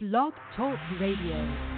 Blog Talk Radio.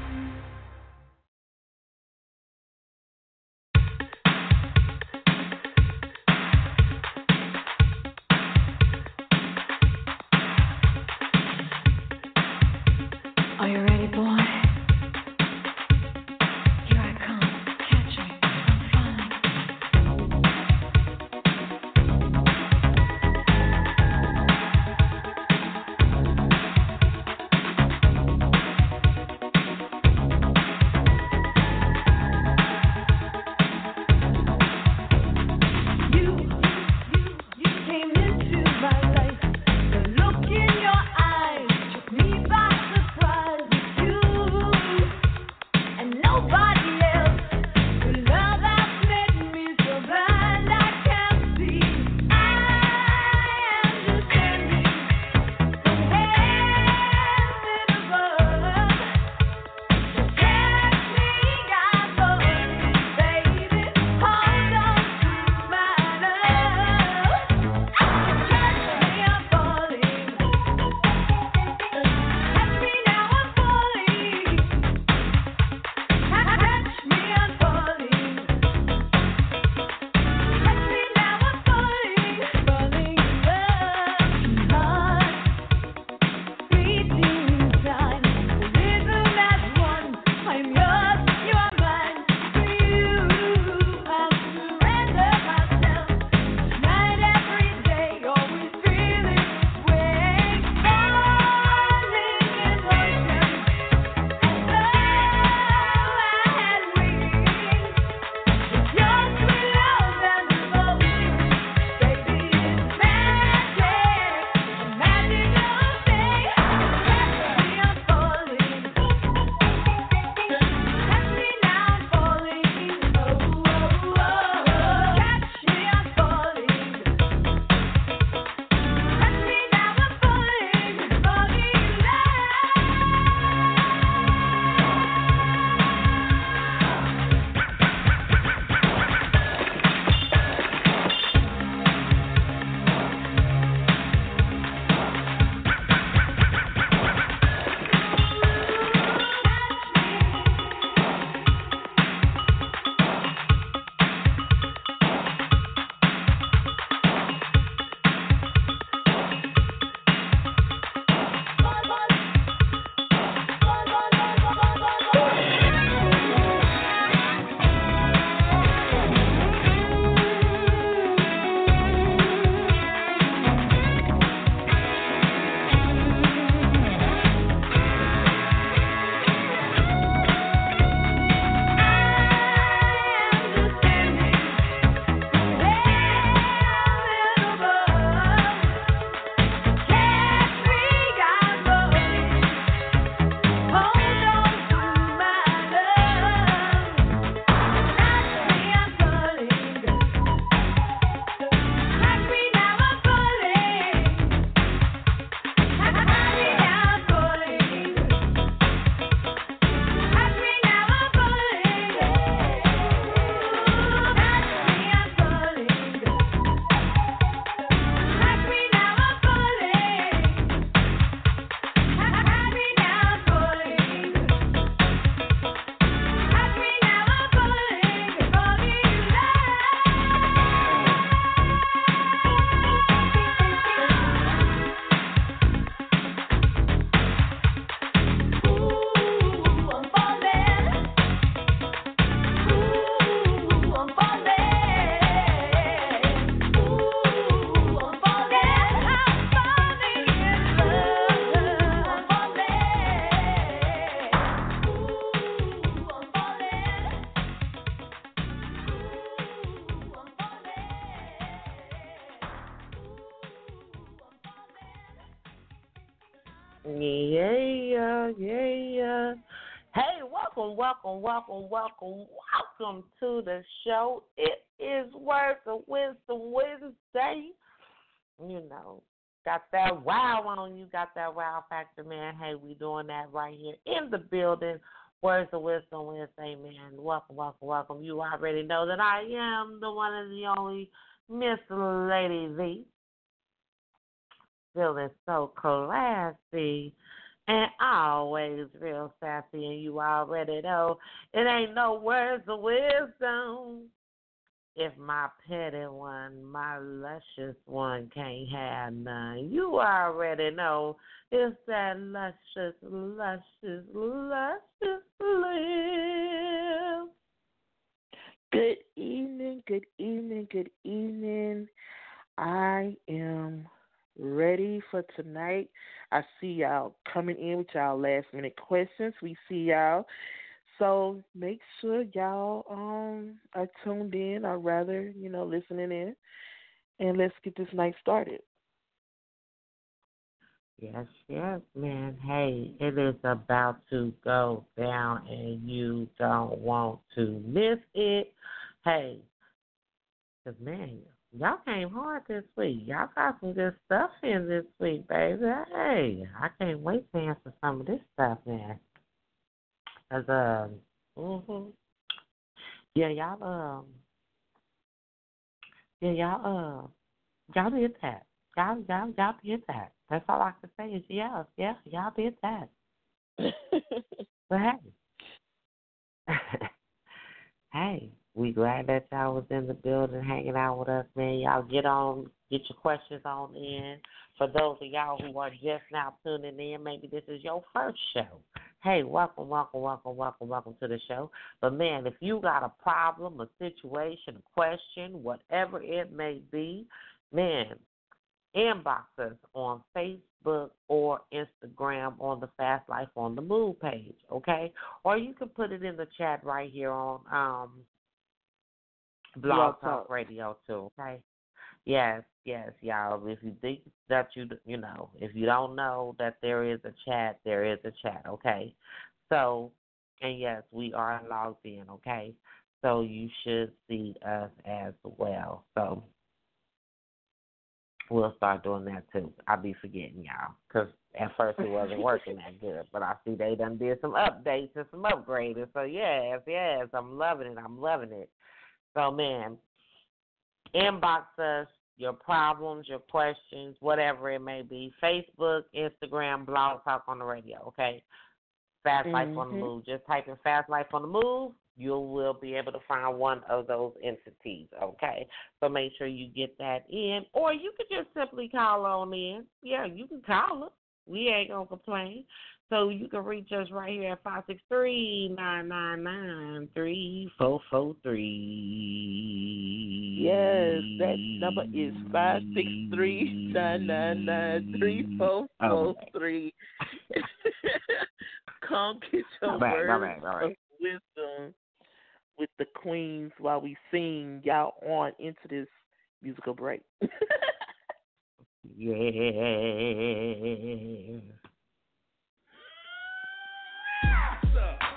welcome, welcome, welcome to the show. It is Words of Wisdom Wednesday. You know, got that wow on you, got that wow factor, man. Hey, we doing that right here in the building. Words of Wisdom Wednesday, man. Welcome, welcome, welcome. You already know that I am the one and the only Miss Lady V. Feeling so classy and always real sassy, and you already know it ain't no words of wisdom. If my petty one, my luscious one can't have none, you already know it's that luscious, luscious, luscious live. Good evening, good evening, good evening. I am ready for tonight. I see y'all coming in with y'all last minute questions. We see y'all. So make sure y'all um are tuned in or rather, you know, listening in. And let's get this night started. Yes, yes, man. Hey, it is about to go down and you don't want to miss it. Hey, 'cause man, y'all came hard this week. Y'all got some good stuff in this week, baby. Hey, I can't wait to answer some of this stuff, man. Cause um, hmm yeah, y'all um, yeah, y'all uh, y'all did that. Y'all, y'all, y'all did that. That's all I can say is yes, yes, y'all did that. But hey, hey, we glad that y'all was in the building hanging out with us, man. Y'all get on, get your questions on in. For those of y'all who are just now tuning in, maybe this is your first show. Hey, welcome, welcome, welcome, welcome, welcome to the show. But man, if you got a problem, a situation, a question, whatever it may be, man, inbox us on Facebook or Instagram on the Fast Life on the Move page, okay? Or you can put it in the chat right here on um Blog Talk Talk. Radio too, okay? Yes, yes, y'all. If you think that you you know, if you don't know that there is a chat, there is a chat, okay? So, and yes, we are logged in, okay? So you should see us as well. So we'll start doing that too. I'll be forgetting y'all because at first it wasn't working that good, but I see they done did some updates and some upgrading. So yes, yes, I'm loving it. I'm loving it. So man, inbox us your problems, your questions, whatever it may be. Facebook, Instagram, Blog Talk on the radio. Okay, Fast Life on the Mhm. Move. Just type in Fast Life on the Move. You will be able to find one of those entities. Okay, so make sure you get that in, or you can just simply call on in. Yeah, you can call us. We ain't gonna complain. So you can reach us right here at 563 999 3443. Yes, that number is five six three nine nine nine three four four three. Come get your My bad, my words bad, my of wisdom with the queens while we sing y'all on into this musical break. Yeah. Hey,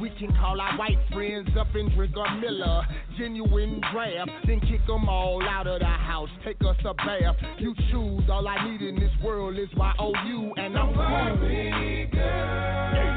We can call our white friends up and drink a Miller. Genuine draft, then kick them all out of the house. Take us a bath. You choose, all I need in this world is my OU, and I'm home. Don't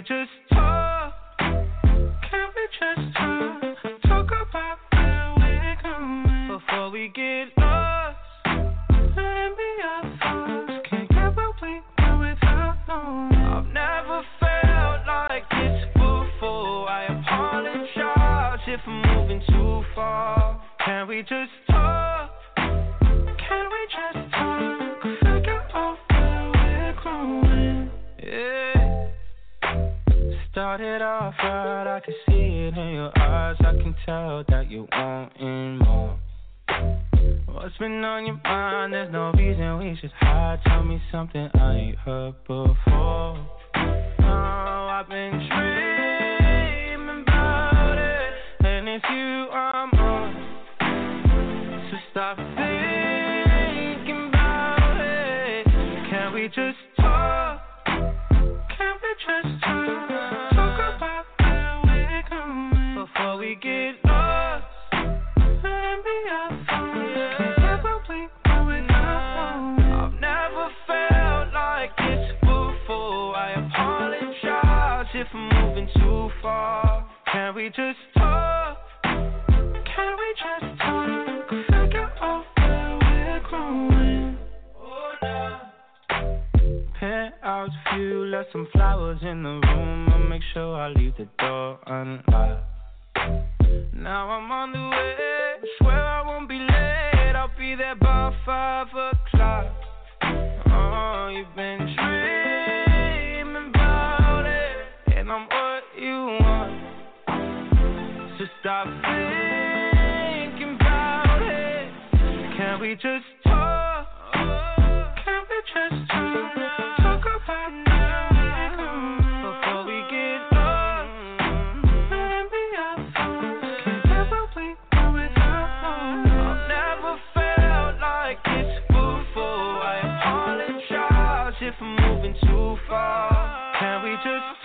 we just talk? Can we just talk? Talk about where we're going before we get lost. Let me thoughts. Can't get we without knowing. I've never felt like this before. I apologize if I'm moving too far. Can we just Started off right, I can see it in your eyes. I can tell that you wanting more. What's been on your mind? There's no reason we should hide. Tell me something I ain't heard before. Oh, I've been dreaming just talk? Can we just talk? Figure out where we're growing. Oh, nah. Penthouse view, left some flowers in the room. I'll make sure I leave the door unlocked. Now I'm on the way. Swear I won't be late. I'll be there by five o'clock. Oh, you've been dreaming So stop thinking about it. Can we just talk? Can we just talk? Talk about where before we get. Let me. Can't without. I've never felt like this before. I apologize if I'm moving too far. Can we just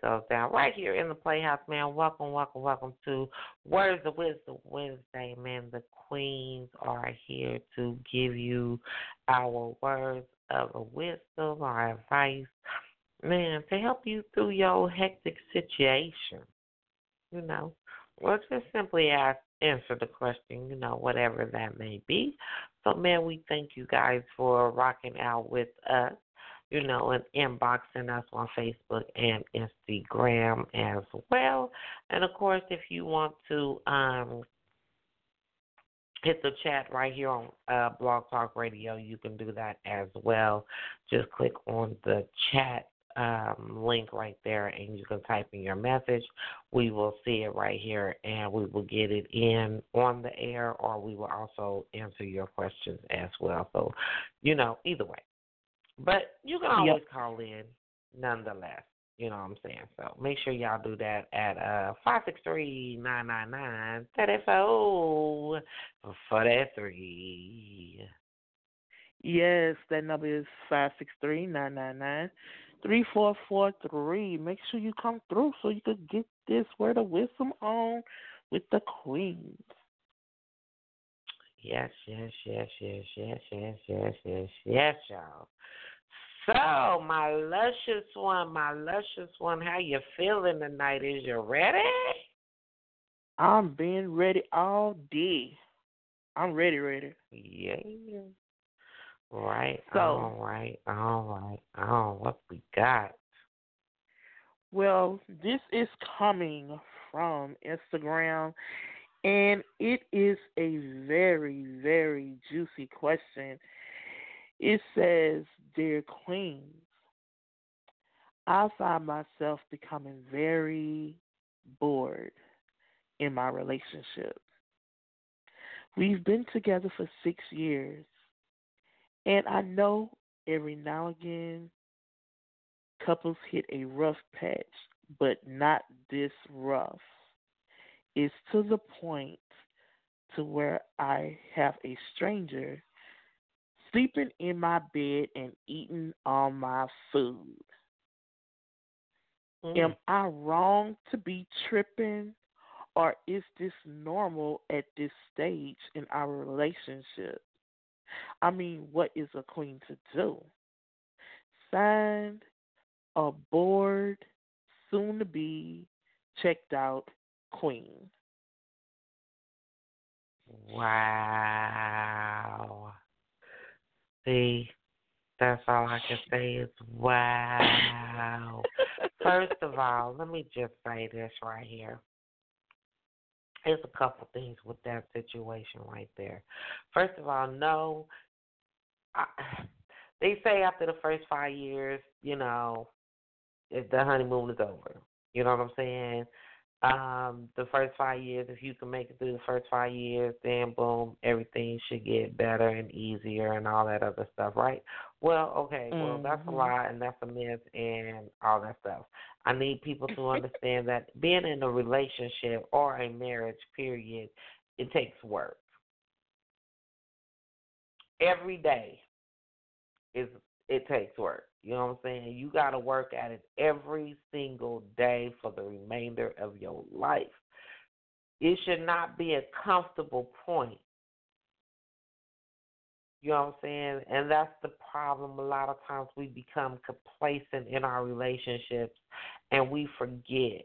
goes down. Right here in the Playhouse, man. Welcome, welcome, welcome to Words of Wisdom Wednesday, man. The queens are here to give you our words of wisdom, our advice, man, to help you through your hectic situation. You know, or just simply ask, answer the question, you know, whatever that may be. So, man, we thank you guys for rocking out with us you know, and inboxing us on Facebook and Instagram as well. And of course, if you want to um, hit the chat right here on uh, Blog Talk Radio, you can do that as well. Just click on the chat um, link right there, and you can type in your message. We will see it right here, and we will get it in on the air, or we will also answer your questions as well. So, you know, either way. But you can always call in nonetheless. You know what I'm saying? So make sure y'all do that at uh five six three nine nine nine thirty four for. Yes, that number is five six three nine nine nine three four four three. Make sure you come through so you could get this word of wisdom on with the queens. Yes, yes, yes, yes, yes, yes, yes, yes, yes, y'all. So, my luscious one, my luscious one, how you feeling tonight? Is you ready? I'm being ready all day. I'm ready, ready. Yeah. Right. So- all right. All right. Oh, what we got? Well, this is coming from Instagram, And it is a very, very juicy question. It says, Dear Queens, I find myself becoming very bored in my relationship. We've been together for six years, and I know every now and again couples hit a rough patch, but not this rough. It's to the point to where I have a stranger sleeping in my bed and eating all my food. Mm. Am I wrong to be tripping, or is this normal at this stage in our relationship? I mean, what is a queen to do? Signed, a bored, soon to be checked out queen. Wow. See, that's all I can say is wow. First of all, let me just say this right here. There's a couple things with that situation right there. First of all, no, I, they say after the first five years, you know, the honeymoon is over. You know what I'm saying? Um, the first five years, if you can make it through the first five years, then boom, everything should get better and easier and all that other stuff, right? Well, okay, well that's a Mhm. lie and that's a myth and all that stuff. I need people to understand that being in a relationship or a marriage, period, it takes work. Every day is it takes work. You know what I'm saying? You got to work at it every single day for the remainder of your life. It should not be a comfortable point. You know what I'm saying? And that's the problem. A lot of times we become complacent in our relationships and we forget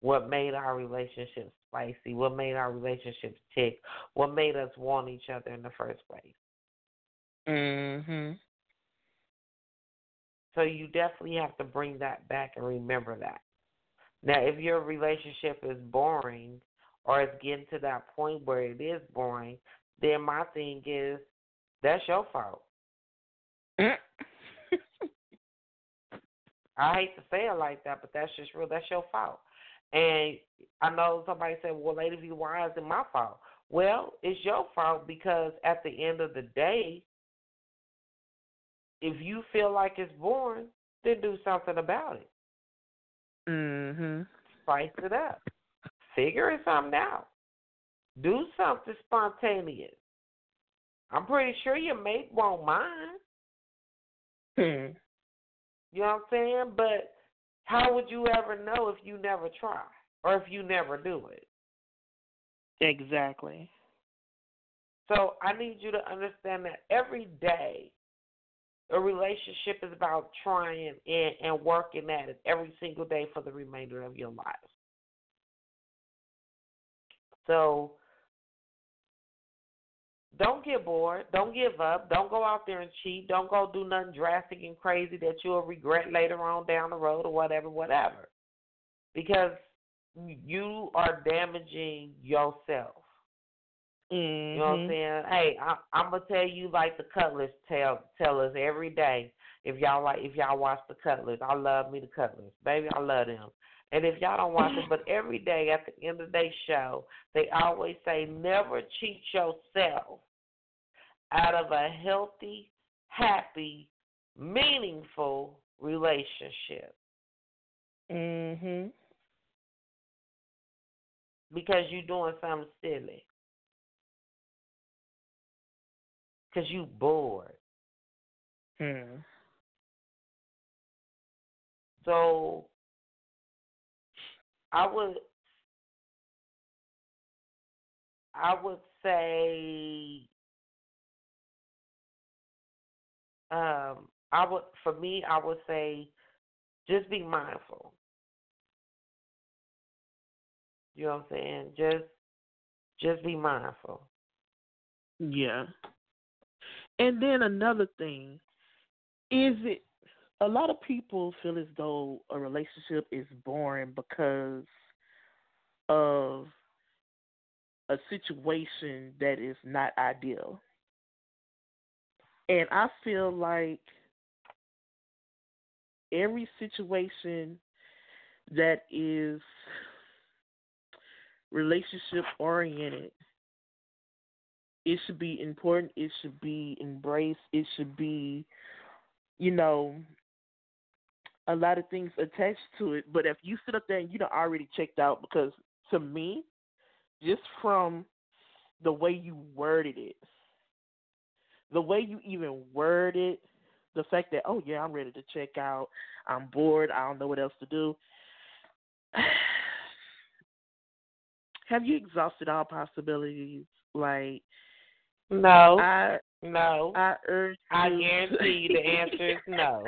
what made our relationships spicy, what made our relationships tick, what made us want each other in the first place. Mhm. So you definitely have to bring that back and remember that. Now, if your relationship is boring or it's getting to that point where it is boring, then my thing is that's your fault. I hate to say it like that, but that's just real. That's your fault. And I know somebody said, "Well, Lady V, why is it my fault?" Well, it's your fault because at the end of the day, if you feel like it's boring, then do something about it. mhm. Spice it up. Figure something out. Do something spontaneous. I'm pretty sure your mate won't mind. Hmm. You know what I'm saying? But how would you ever know if you never try or if you never do it? Exactly. So I need you to understand that every day a relationship is about trying and, and working at it every single day for the remainder of your life. So don't get bored. Don't give up. Don't go out there and cheat. Don't go do nothing drastic and crazy that you'll regret later on down the road or whatever, whatever. Because you are damaging yourself. Mhm. You know what I'm saying? Hey, I, I'm gonna tell you like the Cutlers tell tell us every day. If y'all like, if y'all watch the Cutlers, I love me the Cutlers, baby, I love them. And if y'all don't watch it, but every day at the end of their show, they always say, never cheat yourself out of a healthy, happy, meaningful relationship Mhm. because you're doing something silly. Because you bored. Hmm. So I would I would say um I would for me I would say just be mindful. You know what I'm saying? Just just be mindful. Yeah. And then another thing is it a lot of people feel as though a relationship is boring because of a situation that is not ideal. And I feel like every situation that is relationship oriented, it should be important, it should be embraced, it should be, you know, a lot of things attached to it. But if you sit up there and you don't already checked out, because to me, just from the way you worded it, the way you even worded the fact that, oh yeah, I'm ready to check out, I'm bored, I don't know what else to do. Have you exhausted all possibilities? Like, No, I, no. I urge. I guarantee you the answer is no.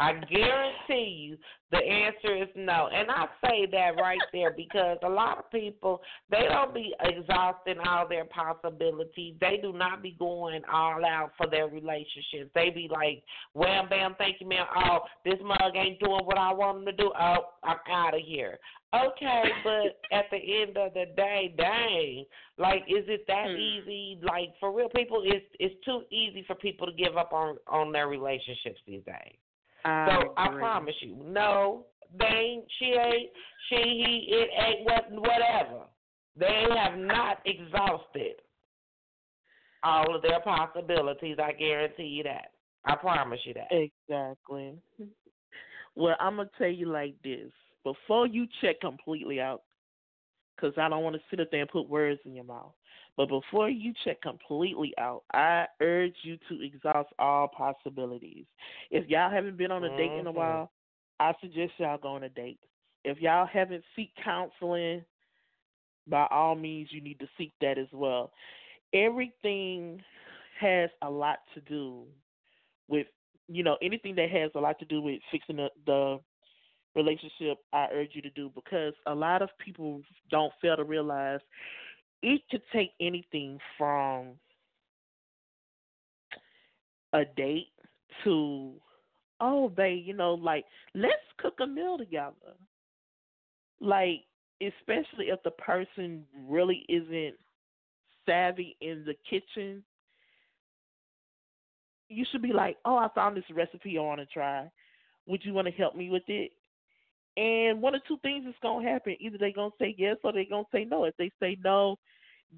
I guarantee you the answer is no. And I say that right there because a lot of people they don't be exhausting all their possibilities. They do not be going all out for their relationships. They be like, Wham bam, thank you, man. Oh, this mug ain't doing what I want him to do. Oh, I'm out of here. Okay, but at the end of the day, dang, like, is it that Hmm. easy? Like, for real, people, it's it's too easy for people to give up on on their relationships these days. I So I promise you, no, they ain't, she ain't, she, he, it ain't, what, whatever. They have not exhausted all of their possibilities. I guarantee you that. I promise you that. Exactly. Well, I'm gonna tell you like this: before you check completely out, because I don't want to sit up there and put words in your mouth. But before you check completely out, I urge you to exhaust all possibilities. If y'all haven't been on a date in a Mhm. while, I suggest y'all go on a date. If y'all haven't seek counseling, by all means, you need to seek that as well. Everything has a lot to do with you know anything that has a lot to do with fixing the, the relationship i urge you to do because a lot of people don't fail to realize it could take anything from a date to oh babe you know like let's cook a meal together like especially if the person really isn't savvy in the kitchen you should be like, "Oh, I found this recipe I want to try. Would you want to help me with it?" And one or two things is gonna happen. Either they're gonna say yes or they're gonna say no. If they say no,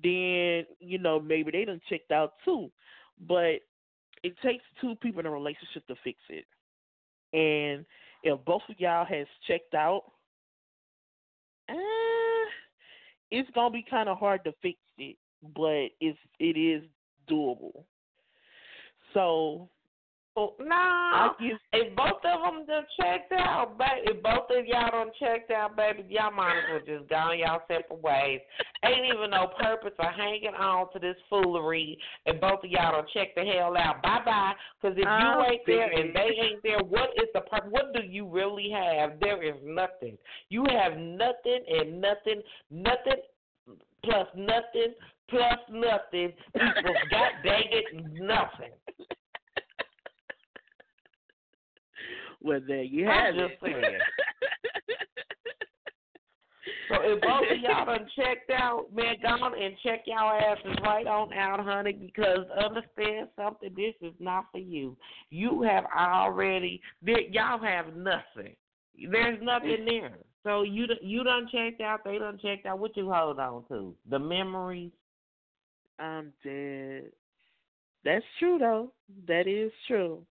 then you know maybe they done checked out too. But it takes two people in a relationship to fix it. And if both of y'all has checked out, eh, it's gonna be kind of hard to fix it, but it's it is doable. So no, give if both of them done checked out, baby, if both of y'all done checked out, baby, y'all might as well just go on y'all separate ways. Ain't even no purpose of hanging on to this foolery, and both of y'all done check the hell out. Bye bye. Because if you ain't there and they ain't there, what is the purpose? What do you really have? There is nothing. You have nothing and nothing, nothing plus nothing plus nothing equals god dang it nothing. Well, there you I'm have just it. saying. So if both of y'all done checked out, man, go on and check y'all asses right on out, honey, because understand something, this is not for you. You have already, y'all have nothing. There's nothing there. So you you done checked out, they done checked out. What you hold on to? The memories. I'm dead. That's true though. That is true.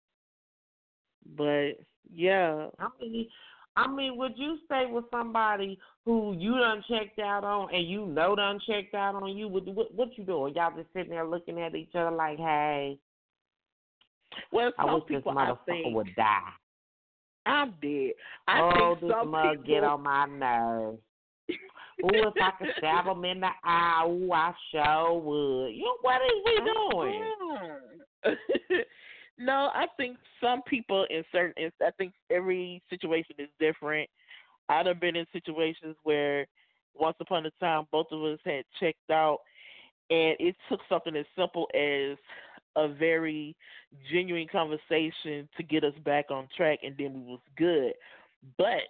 But yeah, I mean, I mean, would you stay with somebody who you done checked out on and you know done checked out on you? What what, what you doing? Y'all just sitting there looking at each other like, hey, well, I some wish this people I motherfucker think would die. I did. I oh, think this some mug people get on my nerves. Ooh, if I could stab him in the eye, ooh, I sure would. You, what is we doing? No, I think some people in certain. I think every situation is different. I'd have been in situations where once upon a time both of us had checked out, and it took something as simple as a very genuine conversation to get us back on track, and then we was good. But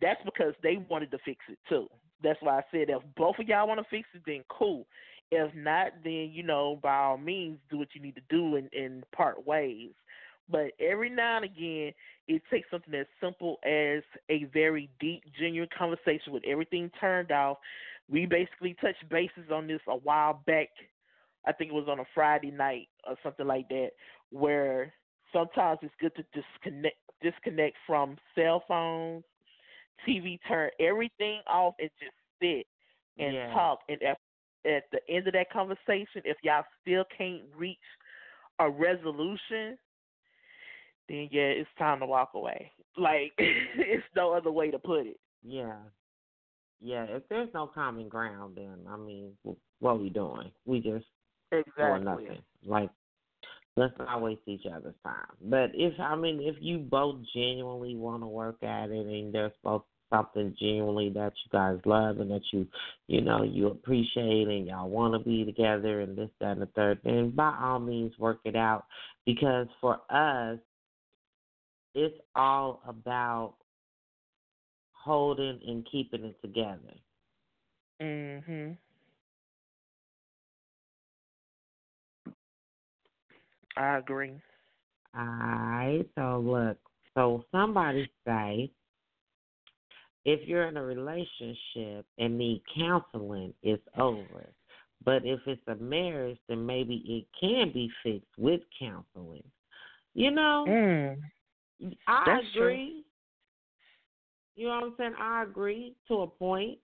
that's because they wanted to fix it too. That's why I said if both of y'all want to fix it, then cool. If not, then you know by all means do what you need to do and, and part ways. But every now and again, it takes something as simple as a very deep, genuine conversation with everything turned off. We basically touched bases on this a while back. I think it was on a Friday night or something like that, where sometimes it's good to disconnect disconnect from cell phones, TV, turn everything off and just sit and Yeah. talk. And at, at the end of that conversation, if y'all still can't reach a resolution, then yeah, it's time to walk away. Like it's no other way to put it. Yeah. Yeah, if there's no common ground, then I mean, wh- what we doing? We just doing Exactly. nothing. Like, let's not waste each other's time. But if I mean, if you both genuinely want to work at it, and there's both something genuinely that you guys love and that you, you know, you appreciate, and y'all want to be together, and this, that, and the third, then by all means work it out. Because for us, it's all about holding and keeping it together. Mhm. I agree. Alright, so look, so somebody say if you're in a relationship and need counseling, it's over. But if it's a marriage, then maybe it can be fixed with counseling. You know, Mm. I That's true. agree. You know what I'm saying? I agree to a point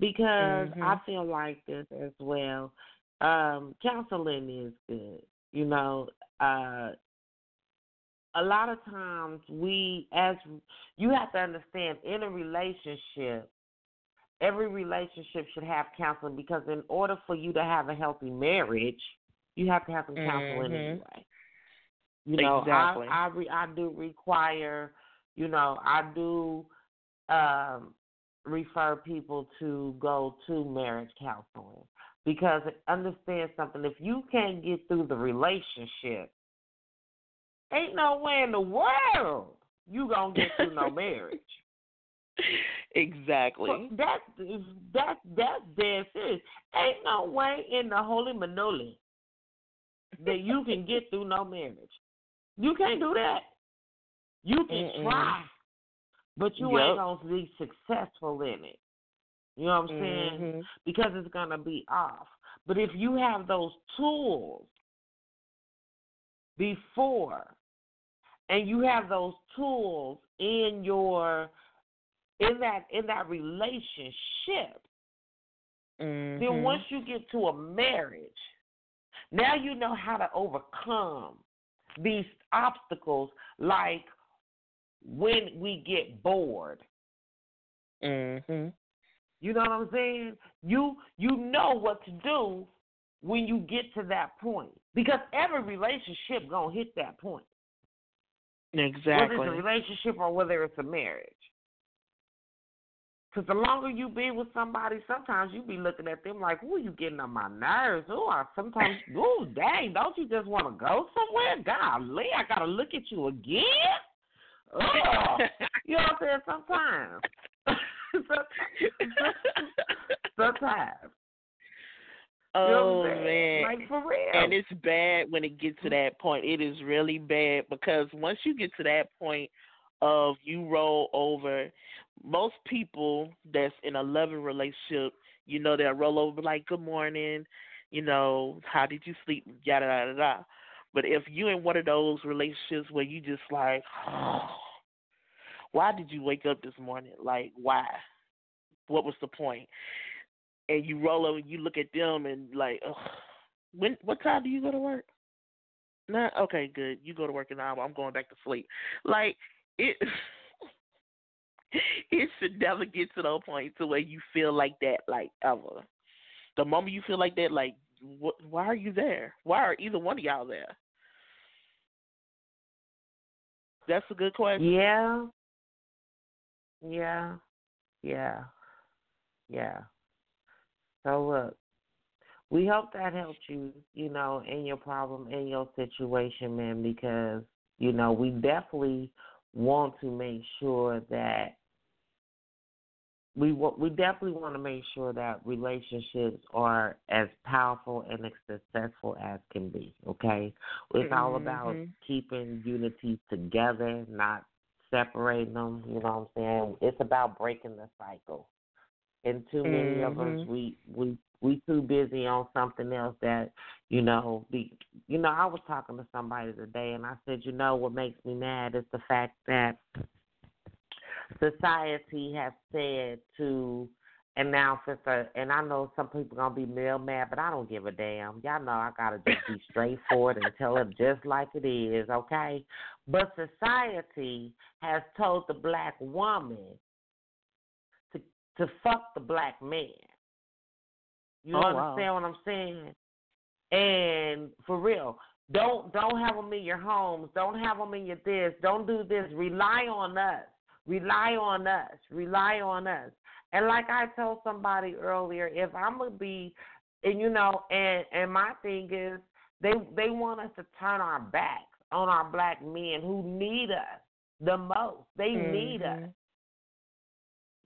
because Mhm. I feel like this as well. Um, counseling is good. You know, uh, a lot of times we, as you have to understand, in a relationship, every relationship should have counseling because in order for you to have a healthy marriage, you have to have some counseling Mhm. anyway. You know, Exactly. I I re, I do require, you know, I do um refer people to go to marriage counseling because understand something. If you can't get through the relationship, ain't no way in the world you gonna get through no marriage. exactly. Well, That's that's that's dead serious. Ain't no way in the holy manoli that you can get through no marriage. You can't do that. You can Mm-mm. try, but you Yep. ain't gonna be successful in it. You know what I'm saying? Mhm. Because it's gonna be off. But if you have those tools before, and you have those tools in your in that in that relationship, Mhm. then once you get to a marriage, now you know how to overcome these obstacles like when we get bored. Mhm. You know what I'm saying? You you know what to do when you get to that point. Because every relationship gonna hit that point. Whether it's a relationship or whether it's a marriage. Because the longer you be with somebody, sometimes you be looking at them like, "Ooh, you getting on my nerves." Ooh, I sometimes, ooh, dang, don't you just want to go somewhere? Golly, I gotta look at you again. Ugh. you know what I'm saying? Sometimes, sometimes. Know oh what I'm oh, man. like for real. and it's bad when it gets to that point. It is really bad because once you get to that point of you roll over, most people that's in a loving relationship, you know, they'll roll over like, "Good morning," you know, "How did you sleep?" Yada yada yada. But if you in one of those relationships where you just like, oh, why did you wake up this morning? Like, why? What was the point? And you roll over, and you look at them, and like, ugh, when? What time do you go to work? Nah, okay, good. You go to work an hour. I'm going back to sleep. Like it. it should never get to the point to where you feel like that, like ever. The moment you feel like that, like, what? Why are you there? Why are either one of y'all there? That's a good question. Yeah. Yeah. Yeah. Yeah. So look, we hope that helped you, you know, in your problem, in your situation, man, because, you know, we definitely want to make sure that we we definitely want to make sure that relationships are as powerful and as successful as can be. Okay, it's all about Mhm. keeping unity together, not separating them. You know what I'm saying? It's about breaking the cycle. And too many of us, Mhm. we we we too busy on something else that you know. Be you know, I was talking to somebody today, and I said, you know, what makes me mad is the fact that society has said to announce it's a, and I know some people gonna be real mad, but I don't give a damn. Y'all know I gotta just be straightforward and tell it just like it is, okay? But society has told the black woman to fuck the black man. You Oh, wow. understand what I'm saying? And for real, don't don't have them in your homes. Don't have them in your this. Don't do this. Rely on us. Rely on us. Rely on us. And like I told somebody earlier, if I'm gonna be, and you know, and and my thing is, they they want us to turn our backs on our black men who need us the most. They need mm-hmm. us.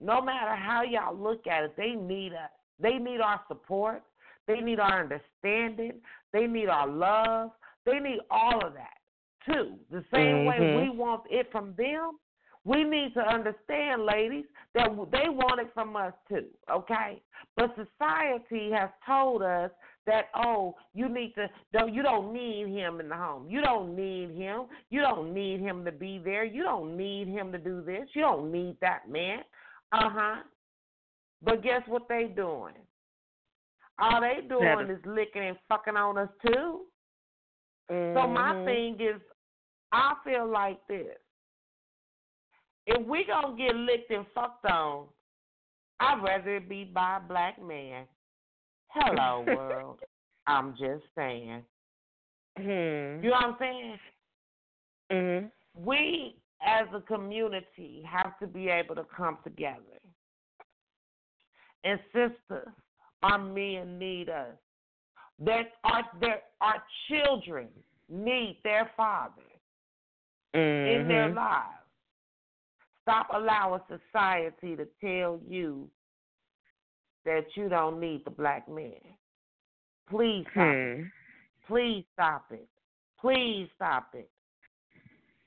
No matter how y'all look at it, they need us. They need our support. They need our understanding. They need our love. They need all of that too. The same way Mhm. we want it from them, we need to understand, ladies, that they want it from us too. Okay, but society has told us that oh, you need to, don't you don't need him in the home. You don't need him. You don't need him to be there. You don't need him to do this. You don't need that man. Uh huh. But guess what they doing? All they doing is licking and fucking on us too. So my Mhm. thing is, I feel like this. If we gonna get licked and fucked on, I'd rather it be by a black man. Hello world. I'm just saying. Mhm. You know what I'm saying? Mhm. We as a community have to be able to come together. And sisters, our men need us. That our their our children need their fathers in their Mhm. lives. Stop allowing society to tell you that you don't need the black man. Please stop it. Hmm. Please stop it. Please stop it.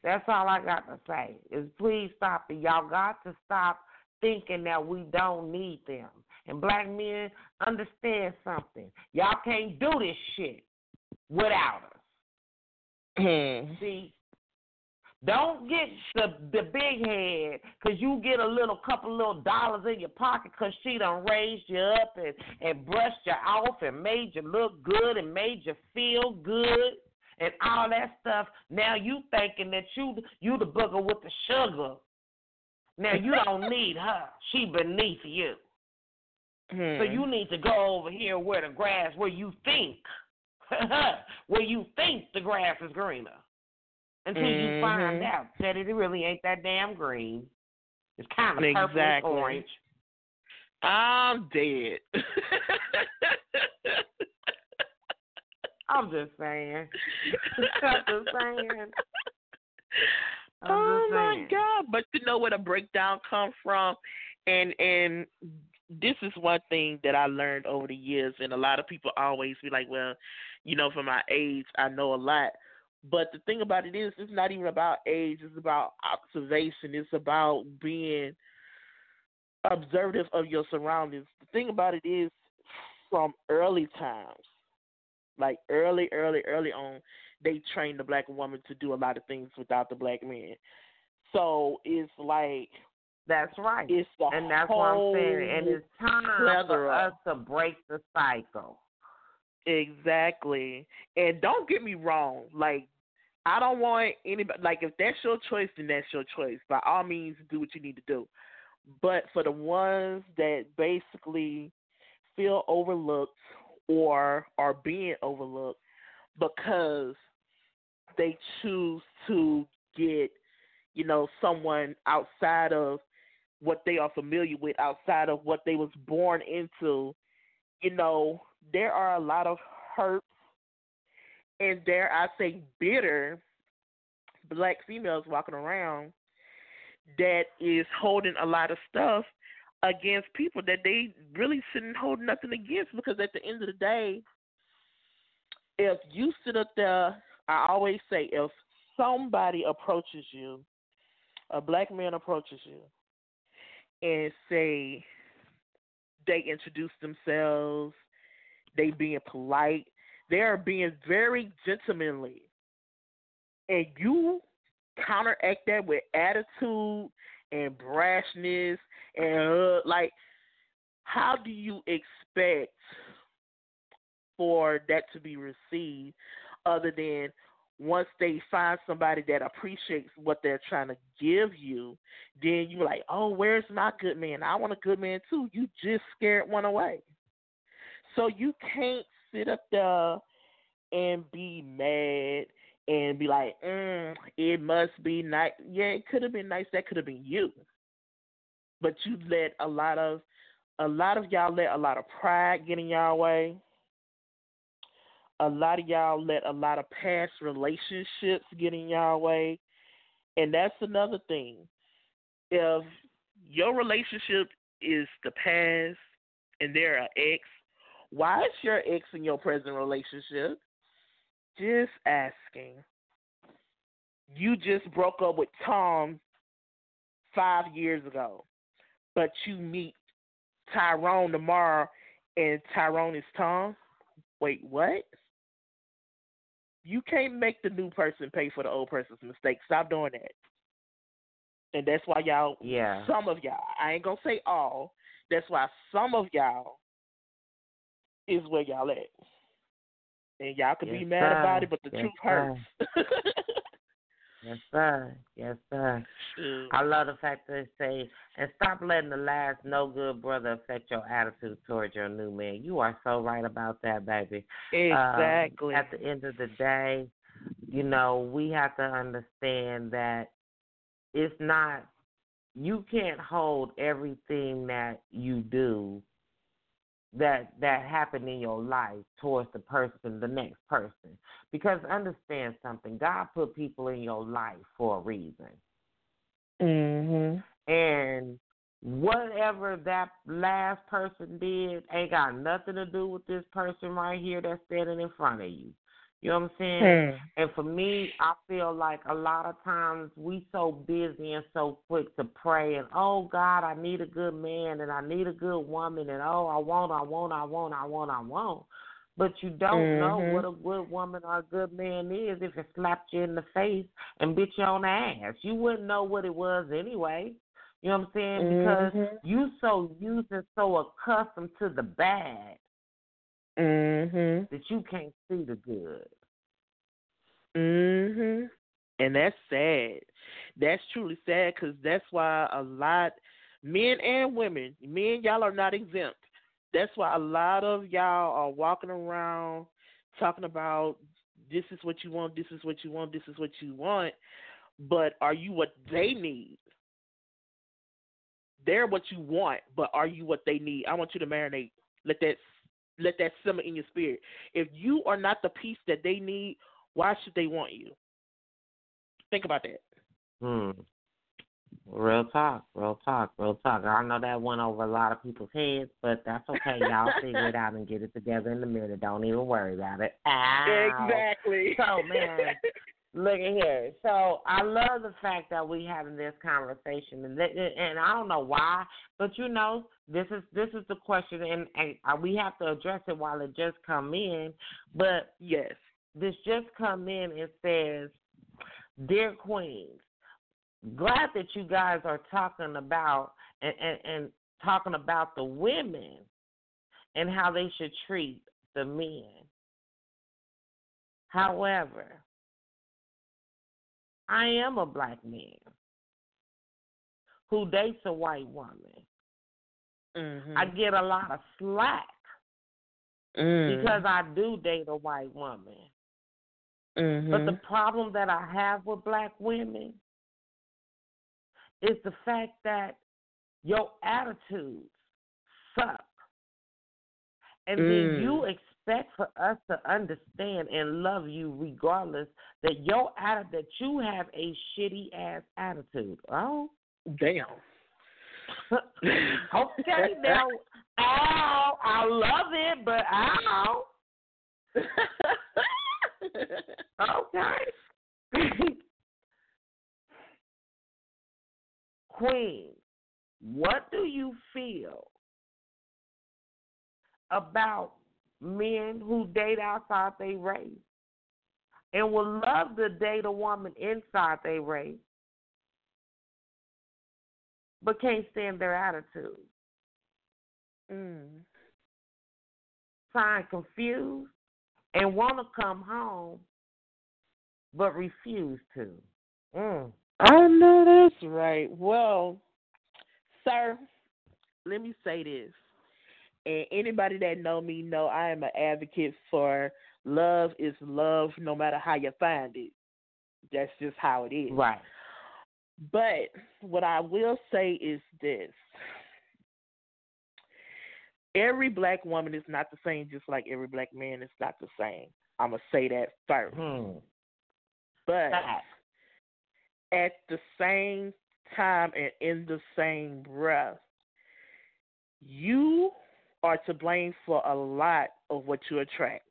That's all I got to say. Is please stop it. Y'all got to stop thinking that we don't need them. And black men, understand something. Y'all can't do this shit without us. Hmm. See, don't get the the big head because you get a little couple little dollars in your pocket because she done raised you up and and brushed you off and made you look good and made you feel good and all that stuff. Now you thinking that you you the booger with the sugar. Now you don't need her. She beneath you. Hmm. So you need to go over here where the grass, where you think, where you think the grass is greener, until you find Mhm. out that it really ain't that damn green. It's kind of purple Exactly. and orange. I'm dead. I'm just saying. I'm just saying. I'm oh just my god! But you know where the breakdown comes from, and and this is one thing that I learned over the years, and a lot of people always be like, "Well, you know, for my age, I know a lot." But the thing about it is, it's not even about age. It's about observation. It's about being observative of your surroundings. The thing about it is, from early times, like early, early, early on, they trained the black woman to do a lot of things without the black man. So it's like That's right. it's the and that's what I'm saying. And it's time for us to break the cycle. Exactly. And don't get me wrong, like I don't want anybody like if that's your choice then that's your choice. By all means do what you need to do. But for the ones that basically feel overlooked or are being overlooked because they choose to get, you know, someone outside of what they are familiar with, outside of what they was born into, you know, there are a lot of hurt and dare I say bitter black females walking around that is holding a lot of stuff against people that they really shouldn't hold nothing against because at the end of the day, if you sit up there, I always say if somebody approaches you, a black man approaches you, and say they introduce themselves, they being polite, they are being very gentlemanly, and you counteract that with attitude and brashness and uh, like how do you expect for that to be received other than once they find somebody that appreciates what they're trying to give you, then you're like, oh, where's my good man? I want a good man too. You just scared one away. So you can't sit up there and be mad and be like, mm, it must be nice. Yeah, it could have been nice. That could have been you. But you let a lot of a lot of y'all let a lot of pride get in y'all way. A lot of y'all let a lot of past relationships get in y'all way. And that's another thing. If your relationship is the past and they're an ex, why is your ex in your present relationship? Just asking. You just broke up with Tom five years ago, but you meet Tyrone tomorrow and Tyrone is Tom? Wait, what? You can't make the new person pay for the old person's mistake. Stop doing that. And that's why y'all, Yeah. some of y'all, I ain't gonna say all, that's why some of y'all is where y'all at. And y'all be Yes, mad about it, but the Yes, truth sir. hurts. Yes, sir. Yes, sir. Shoot. I love the fact that they say, and stop letting the last no good brother affect your attitude towards your new man. You are so right about that, baby. Um, Exactly. at the end of the day, you know, we have to understand that it's not, you can't hold everything that you do that that happened in your life towards the person, the next person. Because understand something, God put people in your life for a reason. mhm. And whatever that last person did ain't got nothing to do with this person right here that's standing in front of you. You know what I'm saying? Hmm. And for me, I feel like a lot of times we so busy and so quick to pray and oh God, I need a good man and I need a good woman and oh I want, I want, I want, I want, I want. But you don't know Mhm. what a good woman or a good man is if it slapped you in the face and bit you on the ass. You wouldn't know what it was anyway. You know what I'm saying? Because Mhm. you so used and so accustomed to the bad Mhm. that you can't see the good. Mhm. And that's sad. That's truly sad because that's why a lot, men and women, men, y'all are not exempt. That's why a lot of y'all are walking around talking about this is what you want, this is what you want, this is what you want. But are you what they need? They're what you want, but are you what they need? I want you to marinate. Let that let that simmer in your spirit. If you are not the peace that they need, why should they want you? Think about that. Hmm. Real talk, real talk, real talk. I know that went over a lot of people's heads, but that's okay. Y'all figure it out and get it together in a minute. Don't even worry about it. Ow. Exactly. So, man, look at here. So I love the fact that we having this conversation, and and I don't know why, but you know, this is this is the question, and, and uh, we have to address it while it just come in. But yes. this just come in and says, "Dear Queens, glad that you guys are talking about and, and, and talking about the women and how they should treat the men. However, I am a black man who dates a white woman. Mm-hmm. I get a lot of slack mm. because I do date a white woman. mm-hmm. But the problem that I have with black women is the fact that your attitudes suck. And then Mm. you expect for us to understand and love you regardless that your atti- that you have a shitty ass attitude. Oh, damn. okay, now, ow, I love it, but ow. Oh. okay. Queen, what do you feel about men who date outside their race and would love to date a woman inside their race but can't stand their attitude? Mm. Find confused and want to come home but refuse to. Mm. I know that's right. Well, sir, let me say this. And anybody that know me know I am an advocate for love is love no matter how you find it. That's just how it is. Right. But what I will say is this. Every black woman is not the same, just like every black man is not the same. I'm going to say that first. Hmm. But at the same time and in the same breath, you are to blame for a lot of what you attract.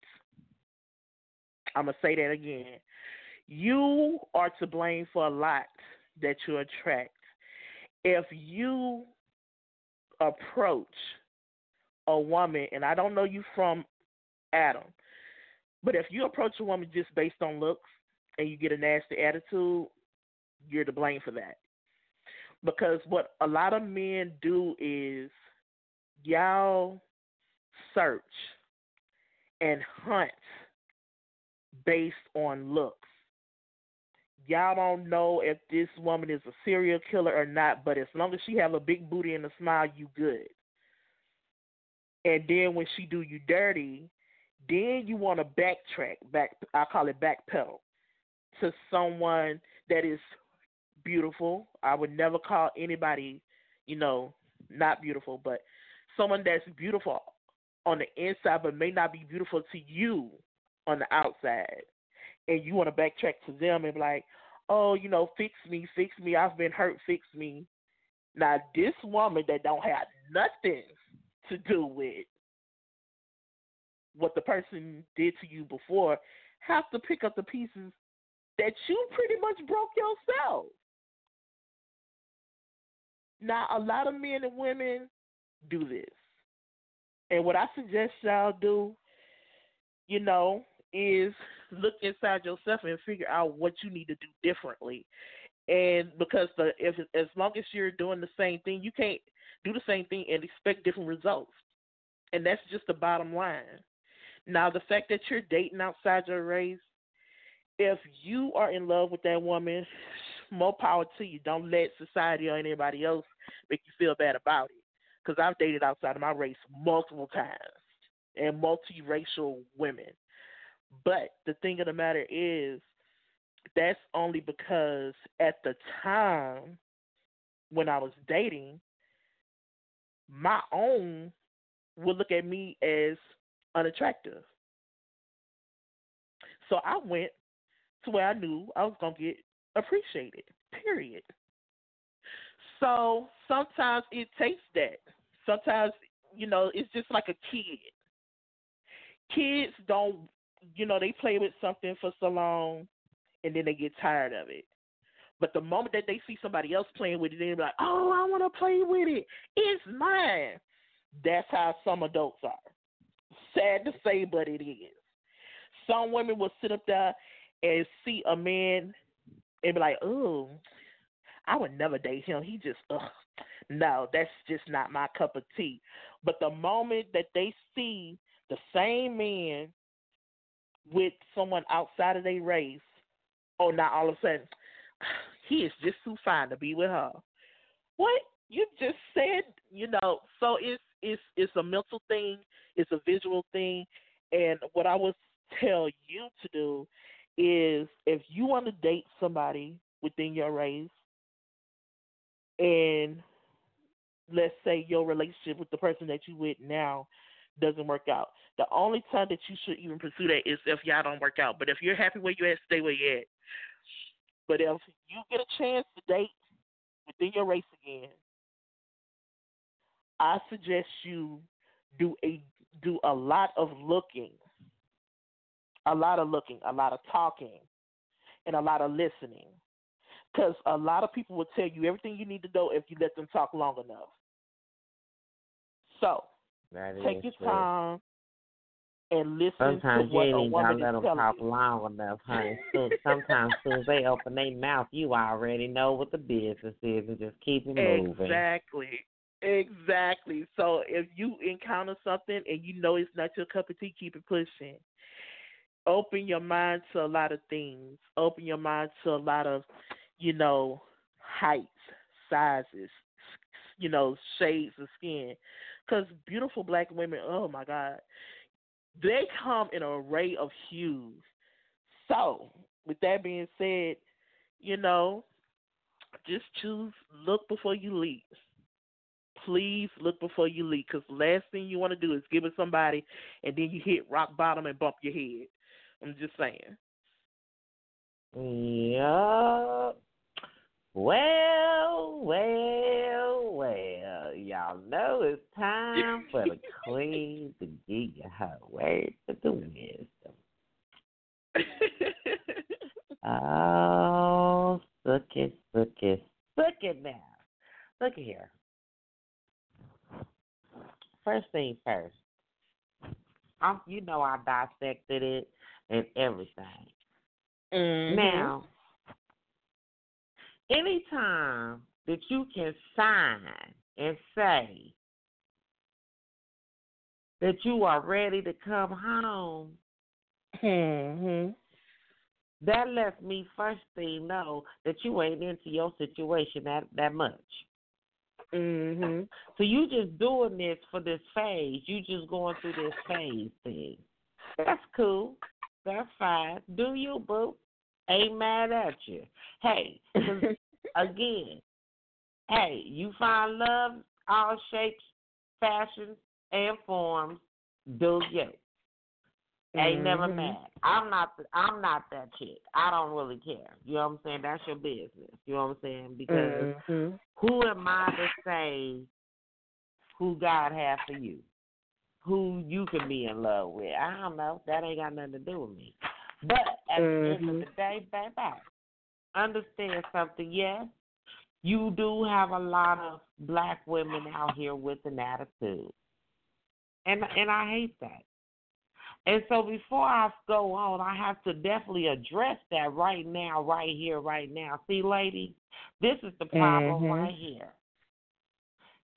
I'm going to say that again. You are to blame for a lot that you attract. If you approach a woman, and I don't know you from Adam, but if you approach a woman just based on looks and you get a nasty attitude, you're to blame for that. Because what a lot of men do is y'all search and hunt based on looks. Y'all don't know if this woman is a serial killer or not, but as long as she have a big booty and a smile, you good. And then when she do you dirty, then you want to backtrack, back I call it backpedal to someone that is beautiful. I would never call anybody, you know, not beautiful, but someone that's beautiful on the inside but may not be beautiful to you on the outside. And you want to backtrack to them and be like, oh, you know, fix me, fix me. I've been hurt, fix me. Now, this woman that don't have nothing to do with what the person did to you before have to pick up the pieces that you pretty much broke yourself. Now, a lot of men and women do this. And what I suggest y'all do, you know, is look inside yourself and figure out what you need to do differently. And because the if as long as you're doing the same thing, you can't do the same thing and expect different results. And that's just the bottom line. Now, the fact that you're dating outside your race, if you are in love with that woman, more power to you. Don't let society or anybody else make you feel bad about it. Because I've dated outside of my race multiple times and multiracial women. But the thing of the matter is, that's only because at the time when I was dating, my own would look at me as unattractive. So I went to where I knew I was going to get appreciated, period. So sometimes it takes that. Sometimes, you know, it's just like a kid. Kids don't, you know, they play with something for so long and then they get tired of it. But the moment that they see somebody else playing with it, they're like, oh, I want to play with it. It's mine. That's how some adults are. Sad to say, but it is. Some women will sit up there and see a man and be like, oh, I would never date him. He just, ugh. No, that's just not my cup of tea. But the moment that they see the same man with someone outside of their race, oh, now all of a sudden, he is just too fine to be with her. What you just said, you know? So it's it's it's a mental thing, it's a visual thing, and what I would tell you to do is if you want to date somebody within your race, and let's say your relationship with the person that you with now doesn't work out. The only time that you should even pursue that is if y'all don't work out. But if you're happy where you at, stay where you at. But if you get a chance to date within your race again, I suggest you do a do a lot of looking, a lot of looking, a lot of talking, and a lot of listening. Because a lot of people will tell you everything you need to know if you let them talk long enough. So take your true. time and listen Sometimes to what ain't a even gotta woman let them talk you. long enough, honey. Soon, sometimes soon as they open their mouth, you already know what the business is and just keep it moving. Exactly. Exactly. So if you encounter something and you know it's not your cup of tea, keep it pushing. Open your mind to a lot of things. Open your mind to a lot of, you know, heights, sizes, you know, shades of skin. Because beautiful black women, oh my God, they come in an array of hues. So, with that being said, you know, just choose look before you leap. Please look before you leap, because last thing you want to do is give it somebody, and then you hit rock bottom and bump your head. I'm just saying. Yup. Well, well, well. Y'all know it's time for the queen to give you her words of the wisdom. Oh, look it, look it, look it now. Look here. First thing first. I'm, you know I dissected it and everything. Mhm. Now, anytime that you can sign and say that you are ready to come home, Mhm. that lets me first thing know that you ain't into your situation that that much. Mhm. So you just doing this for this phase. You just going through this phase thing. That's cool. That's fine. Do you, boo? Ain't mad at you. Hey, again, hey, you find love all shapes, fashions, and forms. Do you? Ain't never Mhm. mad. I'm not. The, I'm not that chick. I don't really care. You know what I'm saying? That's your business. You know what I'm saying? Because Mhm. who am I to say who God has for you? Who you can be in love with? I don't know. That ain't got nothing to do with me. But at the end of the day, baby, understand something. Yes, you do have a lot of black women out here with an attitude, and and I hate that. And so before I go on, I have to definitely address that right now, right here, right now. See, ladies, this is the problem Mhm. right here.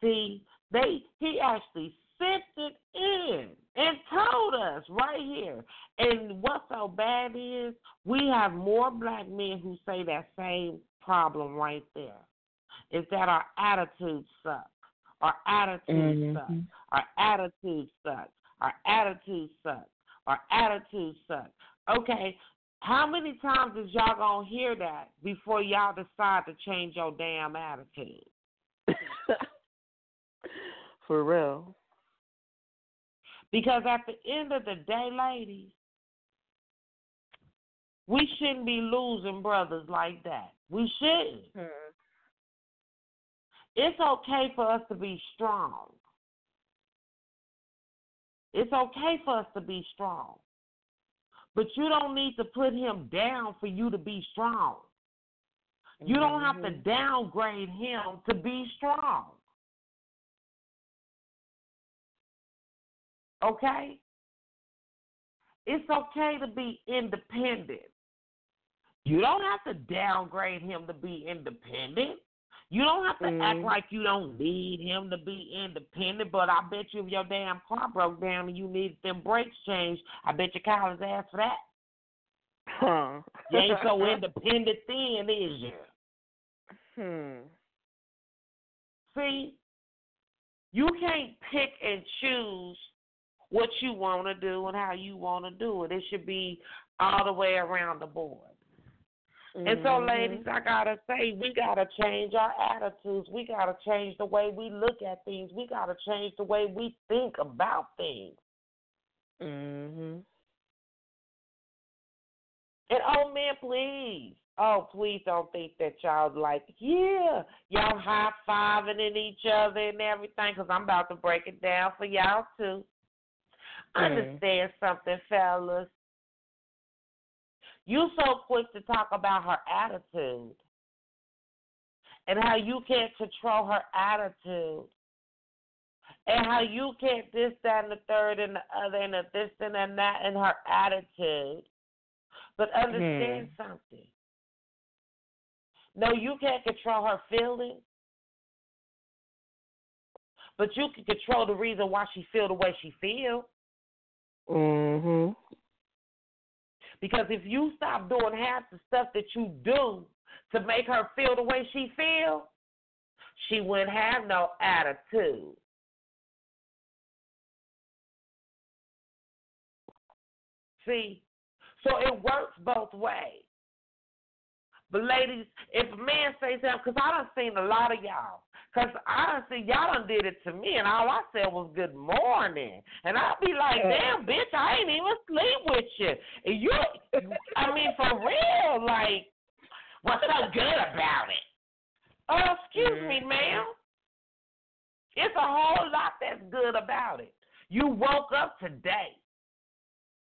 See, they he actually sent it in and told us right here. And what's so bad is we have more black men who say that same problem right there. Is that our attitude sucks. Our attitude suck. Mhm. Our attitude sucks. Our attitude sucks. Our attitude sucks. Okay, how many times is y'all gonna hear that before y'all decide to change your damn attitude? For real. Because at the end of the day, ladies, we shouldn't be losing brothers like that. We shouldn't. Mhm. It's okay for us to be strong. It's okay for us to be strong. But you don't need to put him down for you to be strong. You don't have to Mhm. downgrade him to be strong. Okay? It's okay to be independent. You don't have to downgrade him to be independent. You don't have to act Mhm. like you don't need him to be independent, but I bet you if your damn car broke down and you needed them brakes changed, I bet your call his ass for that. Huh. You ain't so independent then, is you? Hmm. See, you can't pick and choose what you want to do and how you want to do it. It should be all the way around the board. And so, Mhm. ladies, I gotta say, we gotta change our attitudes. We gotta change the way we look at things. We gotta change the way we think about things. Mhm. And oh man, please. Oh, please don't think that y'all like, yeah, y'all high fiving in each other and everything, because I'm about to break it down for y'all too. Mm. Understand something, fellas. You so quick to talk about her attitude and how you can't control her attitude and how you can't this, that, and the third, and the other, and the this, and the that, and her attitude. But understand something. No, you can't control her feelings, but you can control the reason why she feel the way she feel. Mhm. Because if you stop doing half the stuff that you do to make her feel the way she feel, she wouldn't have no attitude. See, so it works both ways. But ladies, if a man says something, because I done seen a lot of y'all, because I done seen y'all done did it to me, and all I said was good morning, and I'll be like, damn, bitch, I ain't even sleep with you. And you, I mean, for real, like, what's so good about it? Oh, excuse me, mm-hmm. ma'am. It's a whole lot that's good about it. You woke up today.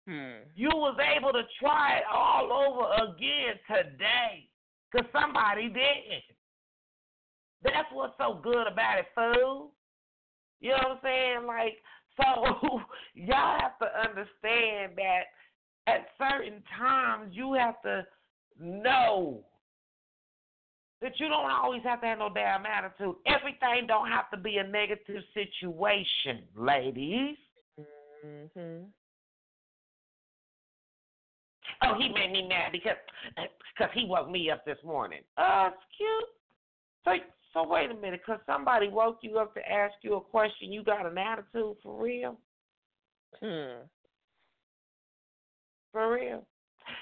Hmm. You was able to try it all over again today because somebody didn't. That's what's so good about it, fool. You know what I'm saying? Like, so y'all have to understand that at certain times you have to know that you don't always have to have no damn attitude. Everything don't have to be a negative situation, ladies. Mhm. Oh, he made me mad because because he woke me up this morning. Uh, cute. So so wait a minute, because somebody woke you up to ask you a question, you got an attitude for real? Hmm. For real?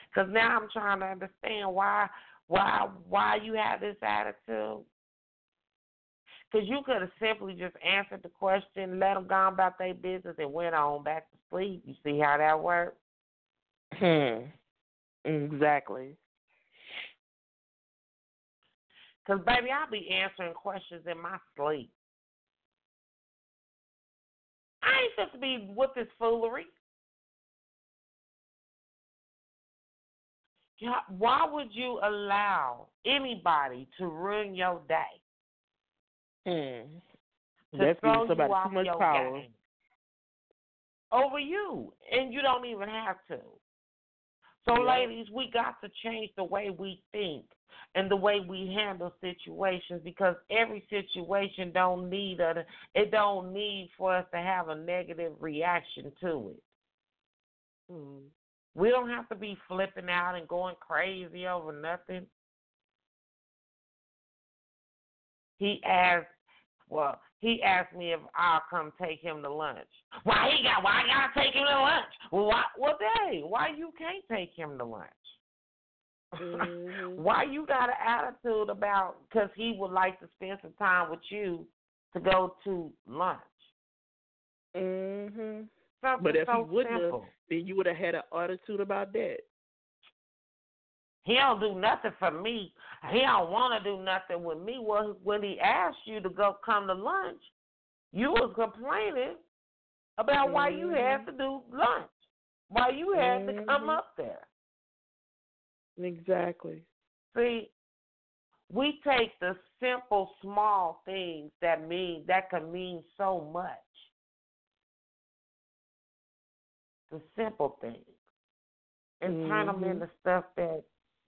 Because now I'm trying to understand why why why you have this attitude. Because you could have simply just answered the question, let them go about their business, and went on back to sleep. You see how that works? Hmm. Exactly. Because, baby, I'll be answering questions in my sleep. I ain't supposed to be with this foolery. Yeah, Why would you allow anybody to ruin your day? Hmm. To That's throw somebody you off too much your power. game over you, and you don't even have to. So, ladies, we got to change the way we think and the way we handle situations because every situation don't need a it don't need for us to have a negative reaction to it. Hmm. We don't have to be flipping out and going crazy over nothing. He asked, well, he asked me if I'll come take him to lunch. Why he got? Why I gotta take him to lunch? Well, why? Well, dang, why you can't take him to lunch? Mhm. why you got an attitude about? Because he would like to spend some time with you to go to lunch. Mhm. Something But if so he wouldn't have, simple. then you would have had an attitude about that. He don't do nothing for me. He don't want to do nothing with me. Well, when he asked you to go come to lunch, you was complaining about why you had to do lunch, why you had to come Mhm. up there. Exactly. See, we take the simple, small things that mean that can mean so much. The simple things, and turn them into stuff that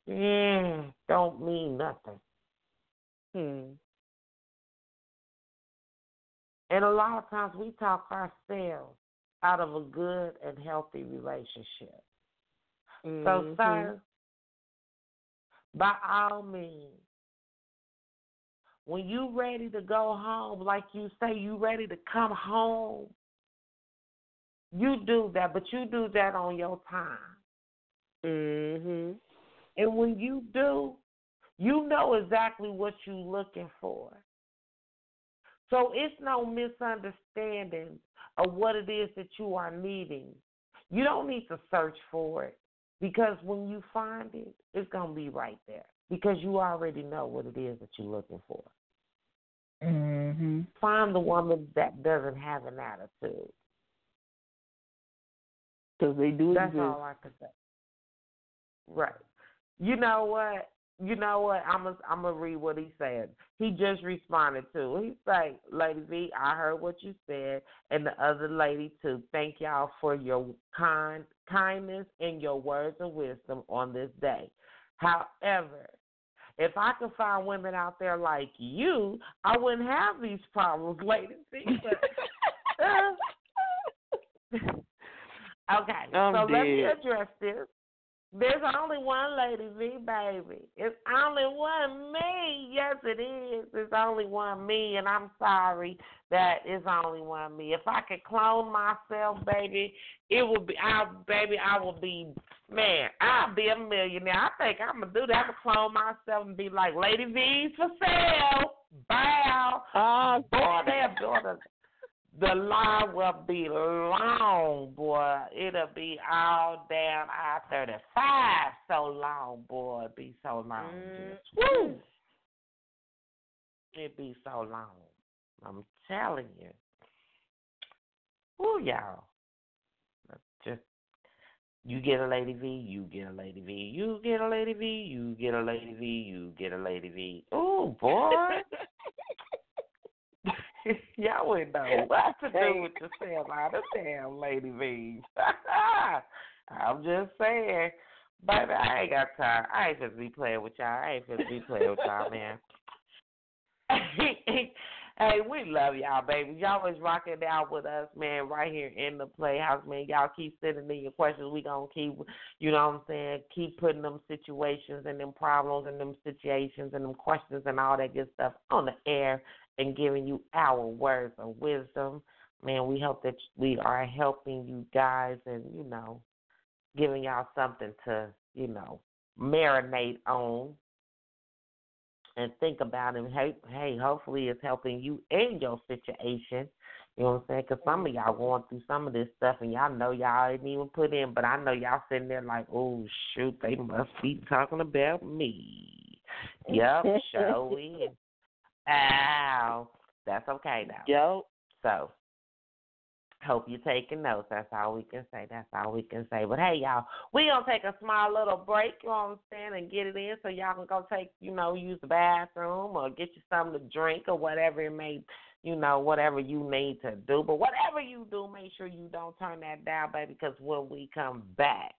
yeah, don't mean nothing. Hmm. And a lot of times we talk ourselves out of a good and healthy relationship. So, Mhm. sir, by all means, when you ready to go home, like you say, you ready to come home, you do that, but you do that on your time. Mhm. And when you do, you know exactly what you're looking for. So it's no misunderstanding of what it is that you are needing. You don't need to search for it. Because when you find it, it's gonna be right there. Because you already know what it is that you're looking for. Mhm. Find the woman that doesn't have an attitude. Because they do That's exist. all I can say. Right. You know what? You know what? I'm gonna I'm gonna read what he said. He just responded to. He's like, "Lady V, I heard what you said, and the other lady too. Thank y'all for your kind kindness and your words of wisdom on this day. However, if I could find women out there like you, I wouldn't have these problems, Lady V. But, okay, I'm so let me address this. There's only one Lady V, baby. It's only one me. Yes, it is. It's only one me, and I'm sorry that it's only one me. If I could clone myself, baby, it would be. I, baby, I will be. Man, I'll be a millionaire. I think I'm gonna do that. I'm gonna clone myself and be like Lady V's for sale. Bow. Ah, Boy, they're doing the line will be long, boy. It'll be all down I thirty five so long, boy. It be so long. Just, mm-hmm. woo. It be so long. I'm telling you. Woo, y'all. Just you get a lady V, you get a lady V, you get a lady V, you get a lady V, you get a lady V. Ooh, boy. Y'all wouldn't know what to do with yourself out of damn Lady V's. I'm just saying. Baby, I ain't got time. I ain't just be playing with y'all. I ain't just be playing with y'all, man. hey, we love y'all, baby. Y'all always rocking out with us, man, right here in the Playhouse, man. Y'all keep sending in your questions. We gonna keep, you know what I'm saying, keep putting them situations and them problems and them situations and them questions and all that good stuff on the air and giving you our words of wisdom. Man, we hope that we are helping you guys and, you know, giving y'all something to, you know, marinate on and think about and Hey, hey, hopefully it's helping you in your situation. You know what I'm saying? Because some of y'all going through some of this stuff and y'all know y'all ain't even put in, but I know y'all sitting there like, oh, shoot, they must be talking about me. Yep, show we. Ow. That's okay now. Yo. So, hope you're taking notes. That's all we can say. That's all we can say. But hey, y'all, we gonna take a small little break. You know what I'm saying, and get it in so y'all can go take, you know, use the bathroom or get you something to drink or whatever it may, you know, whatever you need to do. But whatever you do, make sure you don't turn that down, baby, because when we come back,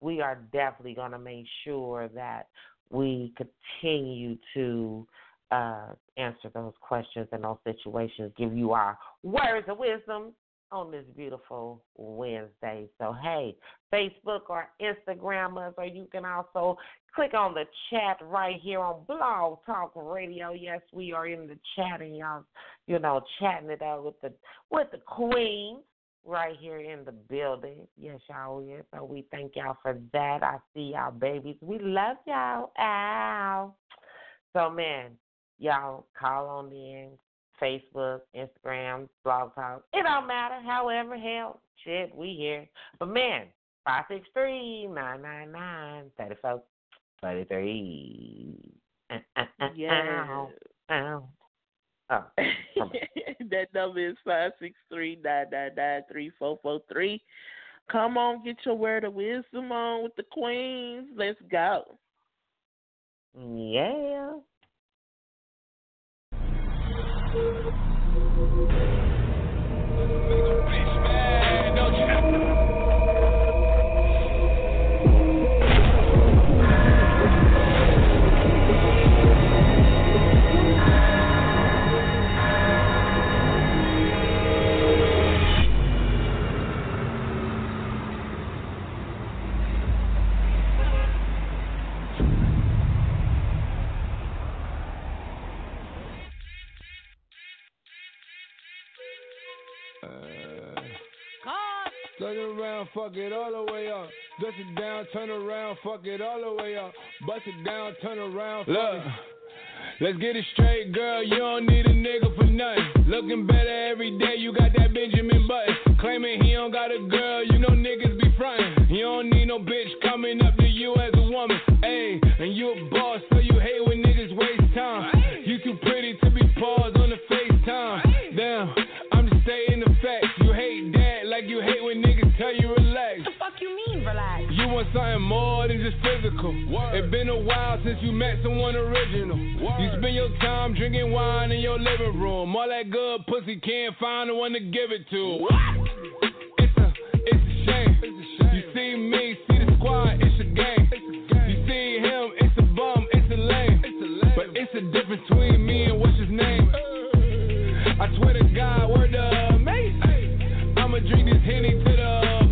we are definitely gonna make sure that we continue to uh, answer those questions and those situations, give you our words of wisdom on this beautiful Wednesday. So, hey, Facebook or Instagram us, or you can also click on the chat right here on Blog Talk Radio. Yes, we are in the chat, and y'all, you know, chatting it up with the with the Queen right here in the building. Yes, y'all is. So we thank y'all for that. I see y'all babies. We love y'all. Ow. So man, y'all call on in Facebook, Instagram, Blog Talk. It don't matter. However, hell, shit, we here. But man, five six three nine nine nine thirty four thirty three. Uh, uh, uh, yeah. Ow. Ow. Oh, that number is five six three nine nine nine three four four three. Come on, get your word of wisdom on with the queens. Let's go. Yeah. Turn around, fuck it all the way up. Bust it down, turn around, fuck it all the way up. Bust it down, turn around, Look. Let's get it straight, girl. You don't need a nigga for nothing. Looking better every day, you got that Benjamin Button. Claiming he don't got a girl, you know niggas be frontin'. You don't need no bitch coming up to you as a woman. Ayy, and you a boss, so you hate when niggas waste time. Want something more than just physical. It's been a while since you met someone original. You spend your time drinking wine in your living room. All that good pussy can't find the one to give it to. It's a, it's a shame. You see me, see the squad, it's a game. You see him, it's a bum, it's a lame. But it's a difference between me and what's his name. I swear to God, word to Mase. I'ma drink this Henny to the.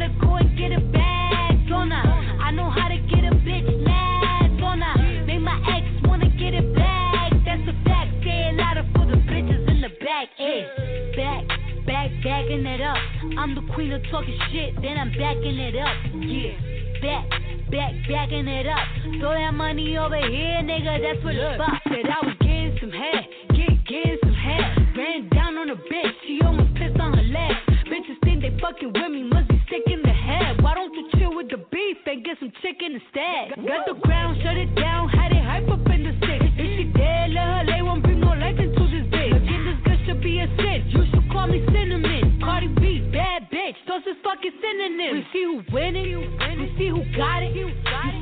backing it up. I'm the queen of talking shit, then I'm backing it up. Yeah, back. Back, backing it up. Throw that money over here, nigga. That's what it's about. Said I was getting some head, get getting some head. Ran down on a bitch, she almost pissed on her leg. Bitches think they fucking with me, must be sick in the head. Why don't you chill with the beef and get some chicken instead? Got the ground, bad bitch, those is fucking synonyms. We see who winning, we see who got it. You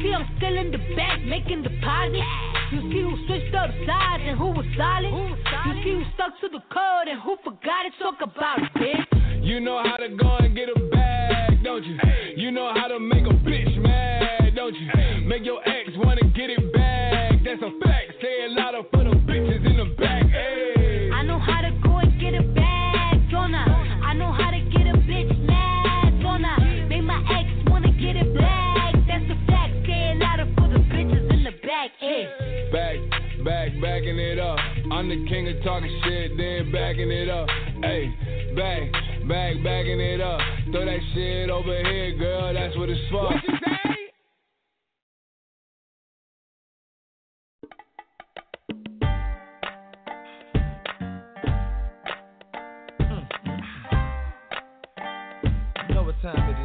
see I'm still in the back making deposits. You see who switched up sides and who was solid. You see who stuck to the code and who forgot it. Talk about it, bitch. You know how to go and get a bag, don't you? You know how to make a bitch mad, don't you? Make your ex wanna get it back. That's a fact. Backing it up. I'm the king of talking shit, then backing it up. Hey, back, back, backing it up. Throw that shit over here, girl, that's what it's for. What you say? Mm. Know what time it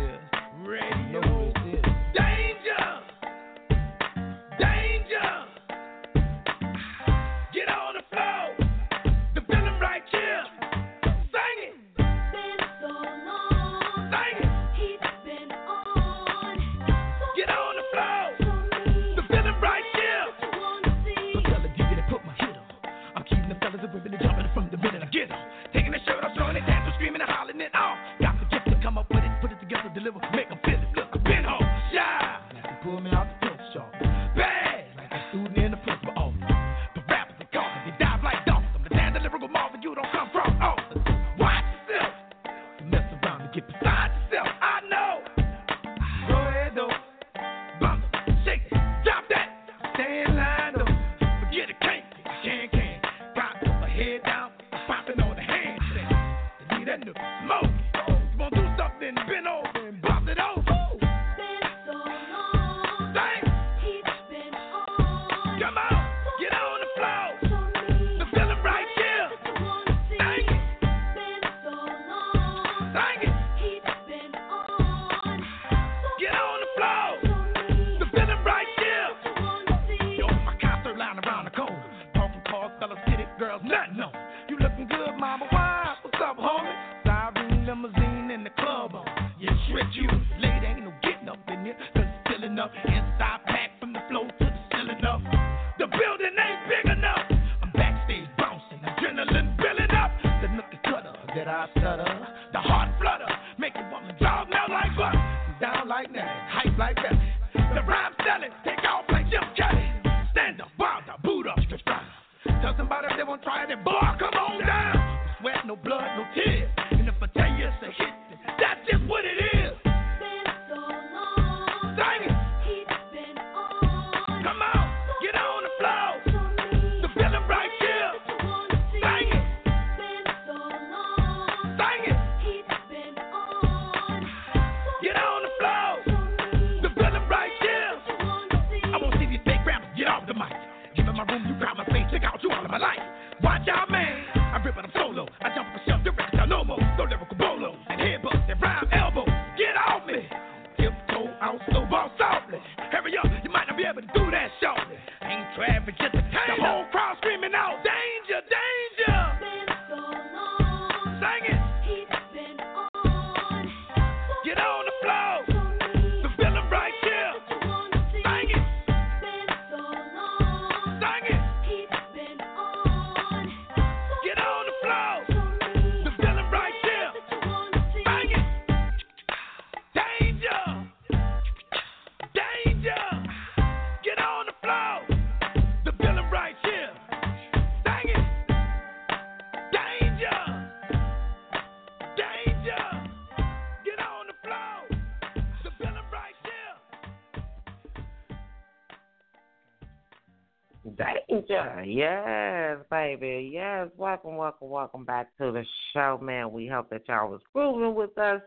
Yes, baby. Yes. Welcome, welcome, welcome back to the show, man. We hope that y'all was grooving with us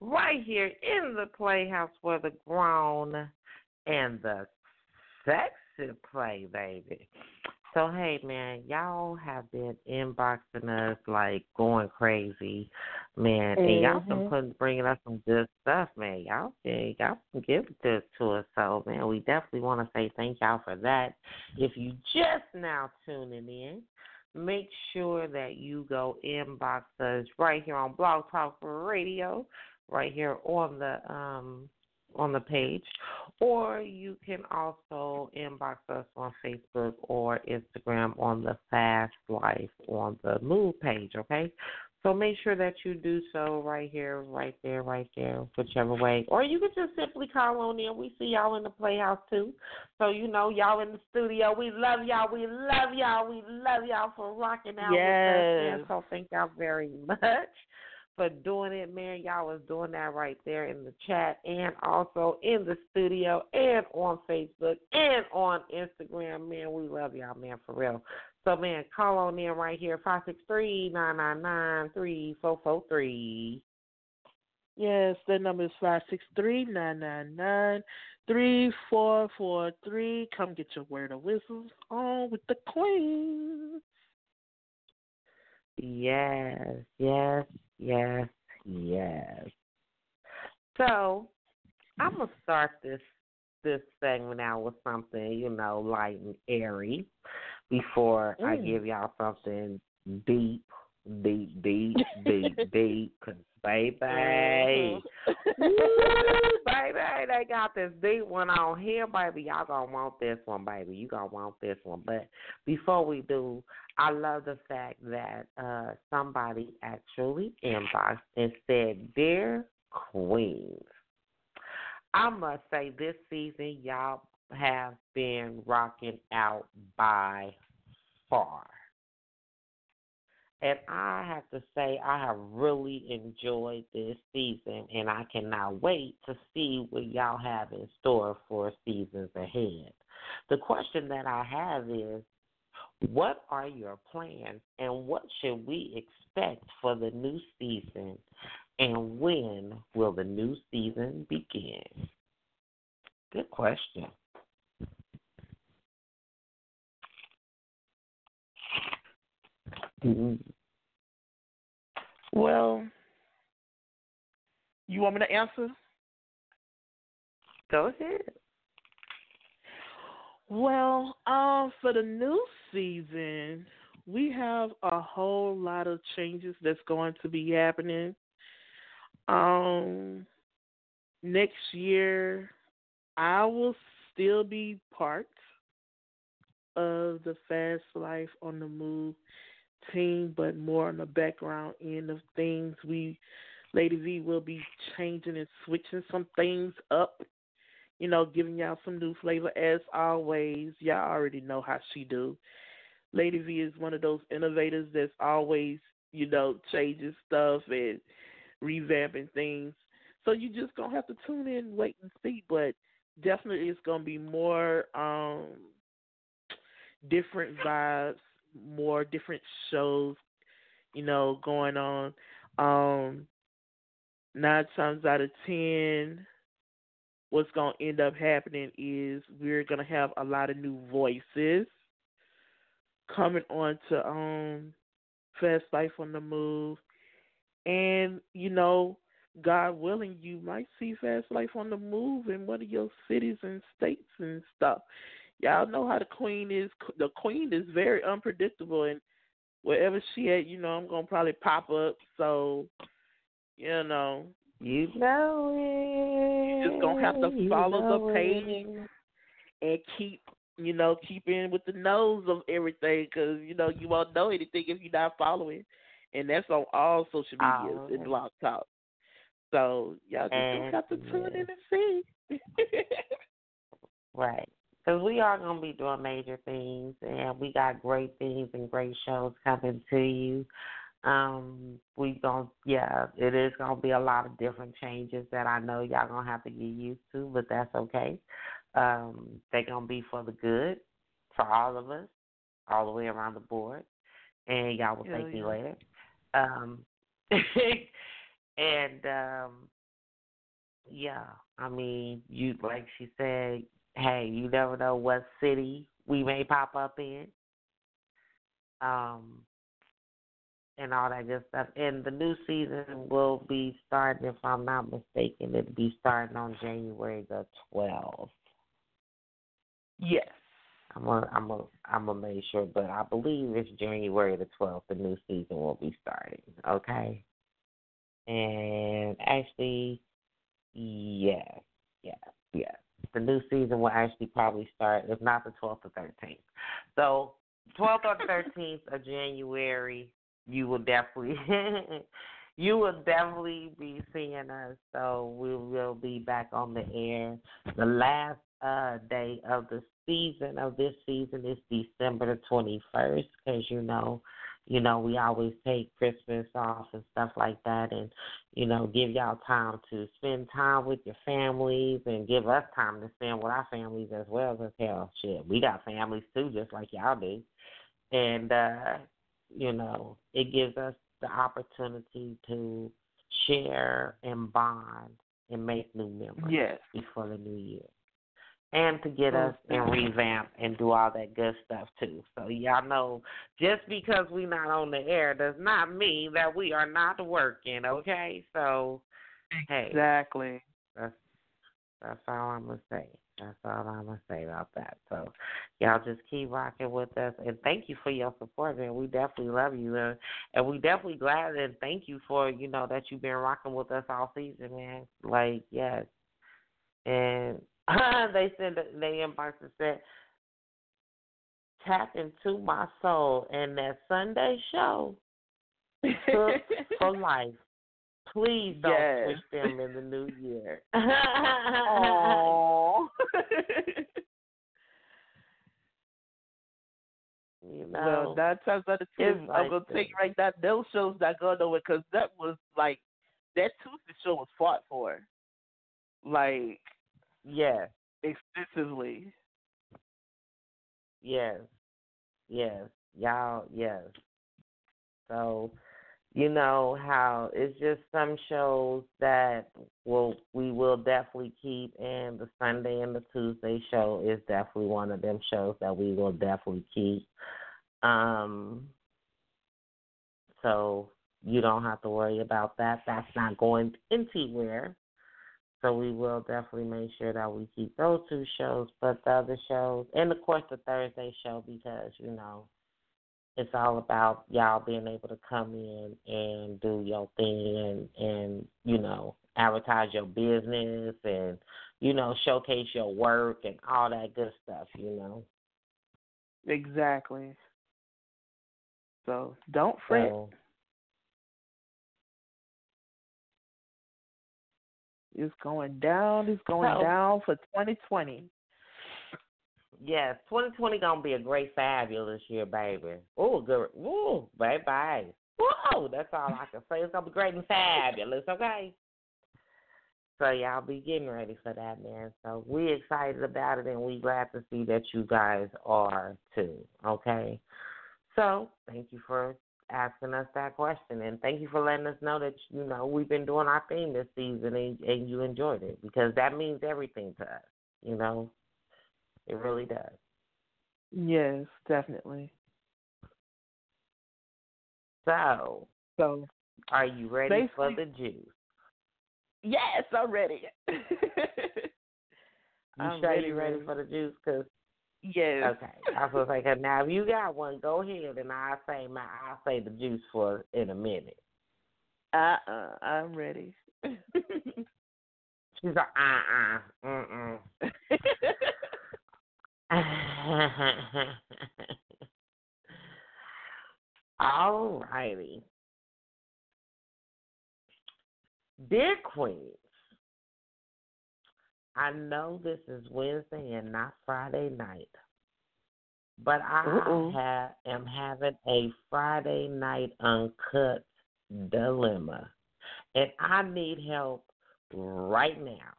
right here in the playhouse where the grown and the sexy play, baby. So hey man, y'all have been inboxing us like going crazy, man, and y'all been Mhm. putting bringing us some good stuff, man. Y'all can y'all can give this to us, so man, we definitely want to say thank y'all for that. If you just now tuning in, make sure that you go inbox us right here on Blog Talk Radio, right here on the um on the page, or you can also inbox us on Facebook or Instagram on the Fast Life on the Move page, okay? So make sure that you do so right here, right there, right there, whichever way. Or you can just simply call on in. We see y'all in the playhouse too. So you know y'all in the studio. We love y'all. We love y'all. We love y'all for rocking out with us. Yes. And so thank y'all very much for doing it, man. Y'all was doing that right there in the chat and also in the studio and on Facebook and on Instagram, man. We love y'all, man, for real. So, man, call on in right here, five six three nine nine nine three four four three. Yes, the number is five six three nine nine nine three four four three. Come get your word of wisdom on with the queen. Yes, yes, yes, yes. So I'm gonna start this this segment out with something, you know, light and airy before I Mm. give y'all something deep, deep, deep, deep, deep. Cause baby, Woo, baby, they got this deep one on here, baby. Y'all gonna want this one, baby. You gonna want this one. But before we do, I love the fact that uh somebody actually inboxed and said, "Dear Queens, I must say this season y'all have been rocking out by far." And I have to say, I have really enjoyed this season, and I cannot wait to see what y'all have in store for seasons ahead. The question that I have is what are your plans, and what should we expect for the new season, and when will the new season begin? Good question. Mhm. Well, you want me to answer? Go ahead. Well, um, for the new season, we have a whole lot of changes that's going to be happening. Um, next year, I will still be part of the Fast Life on the Move team, but more on the background end of things. We, Lady V, will be changing and switching some things up you know, giving y'all some new flavor as always. Y'all already know how she do. Lady V is one of those innovators that's always, you know, changing stuff and revamping things. So you just gonna have to tune in, wait and see. But definitely, it's gonna be more um different vibes, more different shows, you know, going on. Um nine times out of ten, what's going to end up happening is we're going to have a lot of new voices coming on to um Fast Life on the Move. And, you know, God willing, you might see Fast Life on the Move in one of your cities and states and stuff. Y'all know how the queen is. The queen is very unpredictable, and wherever she at, you know, I'm gonna probably pop up. So, you know, You know it. you just gonna have to follow the page it. and keep, you know, keep in with the nose of everything, because you know you won't know anything if you're not following, and that's on all social medias Oh. and blog talk. So y'all just gonna have to tune in and see. Right. Because we are going to be doing major things, and we got great things and great shows coming to you. Um, we going to yeah, it is going to be a lot of different changes that I know y'all going to have to get used to, but that's okay. Um, they're going to be for the good for all of us, all the way around the board. And y'all will thank me yeah. later. Um, and um, yeah, I mean, you like she said, hey, you never know what city we may pop up in. Um and all that good stuff. And the new season will be starting, if I'm not mistaken, it'll be starting on January the twelfth. Yes. I'm gonna, I'm gonna, I'm gonna make sure, but I believe it's January the twelfth. The new season will be starting. Okay. And actually, yes, yes, yes. The new season will actually probably start, if not the twelfth or thirteenth. So, twelfth or thirteenth of January, you will definitely, you will definitely be seeing us. So we will be back on the air. The last uh, day of the season of this season is December the twenty first, because you know, you know we always take Christmas off and stuff like that, and you know give y'all time to spend time with your families and give us time to spend with our families as well. As hell, shit, we got families too, just like y'all do, and uh, you know it gives us the opportunity to share and bond and make new memories Yes. before the new year. And to get us Oh, and revamp and do all that good stuff too. So y'all know just because we not on the air does not mean that we are not working, okay? So hey, Exactly. that's that's all I'm gonna say. That's all I'm gonna say about that. So y'all just keep rocking with us and thank you for your support, man. We definitely love you and, and we definitely glad and thank you for, you know, that you've been rocking with us all season, man. Like, yes. And they said that they inboxed and said tap into my soul and that Sunday show for life. Please don't Yes. switch them in the new year. Aww. you well, know, nine times out of ten, it's I'm gonna that. take right now. Those shows not going nowhere because that was like that Tuesday show was fought for, like yes, extensively. yes, yes, y'all, yes. So, you know how it's just some shows that will we will definitely keep, and the Sunday and the Tuesday show is definitely one of them shows that we will definitely keep. Um, so you don't have to worry about that. That's not going anywhere. So we will definitely make sure that we keep those two shows, but the other shows, and of course the Thursday show, because you know it's all about y'all being able to come in and do your thing and and you know advertise your business and you know showcase your work and all that good stuff. You know. Exactly. So don't fret. So, It's going down. It's going So- down for 2020. Yes, 2020 gonna be a great fabulous year, baby. Oh, good. Ooh, baby. Whoa, that's all I can say. It's gonna be great and fabulous. Okay. So y'all be getting ready for that, man. So we excited about it, and we glad to see that you guys are too. Okay. So thank you for asking us that question, and thank you for letting us know that you know we've been doing our thing this season, and, and you enjoyed it because that means everything to us. You know, it really does. Yes, definitely. So, So are you ready for the juice? yes, I'm ready. You I'm sure ready, you ready ready. for the juice? Cause Yes. Okay. I was like, now if you got one, go ahead, and I'll say my I'll say the juice for in a minute. Uh uh I'm ready. She's like, uh uh, mm mm. All righty. Dear Queens, I know this is Wednesday and not Friday night, but I Uh-oh. am having a Friday night uncut dilemma, and I need help right now.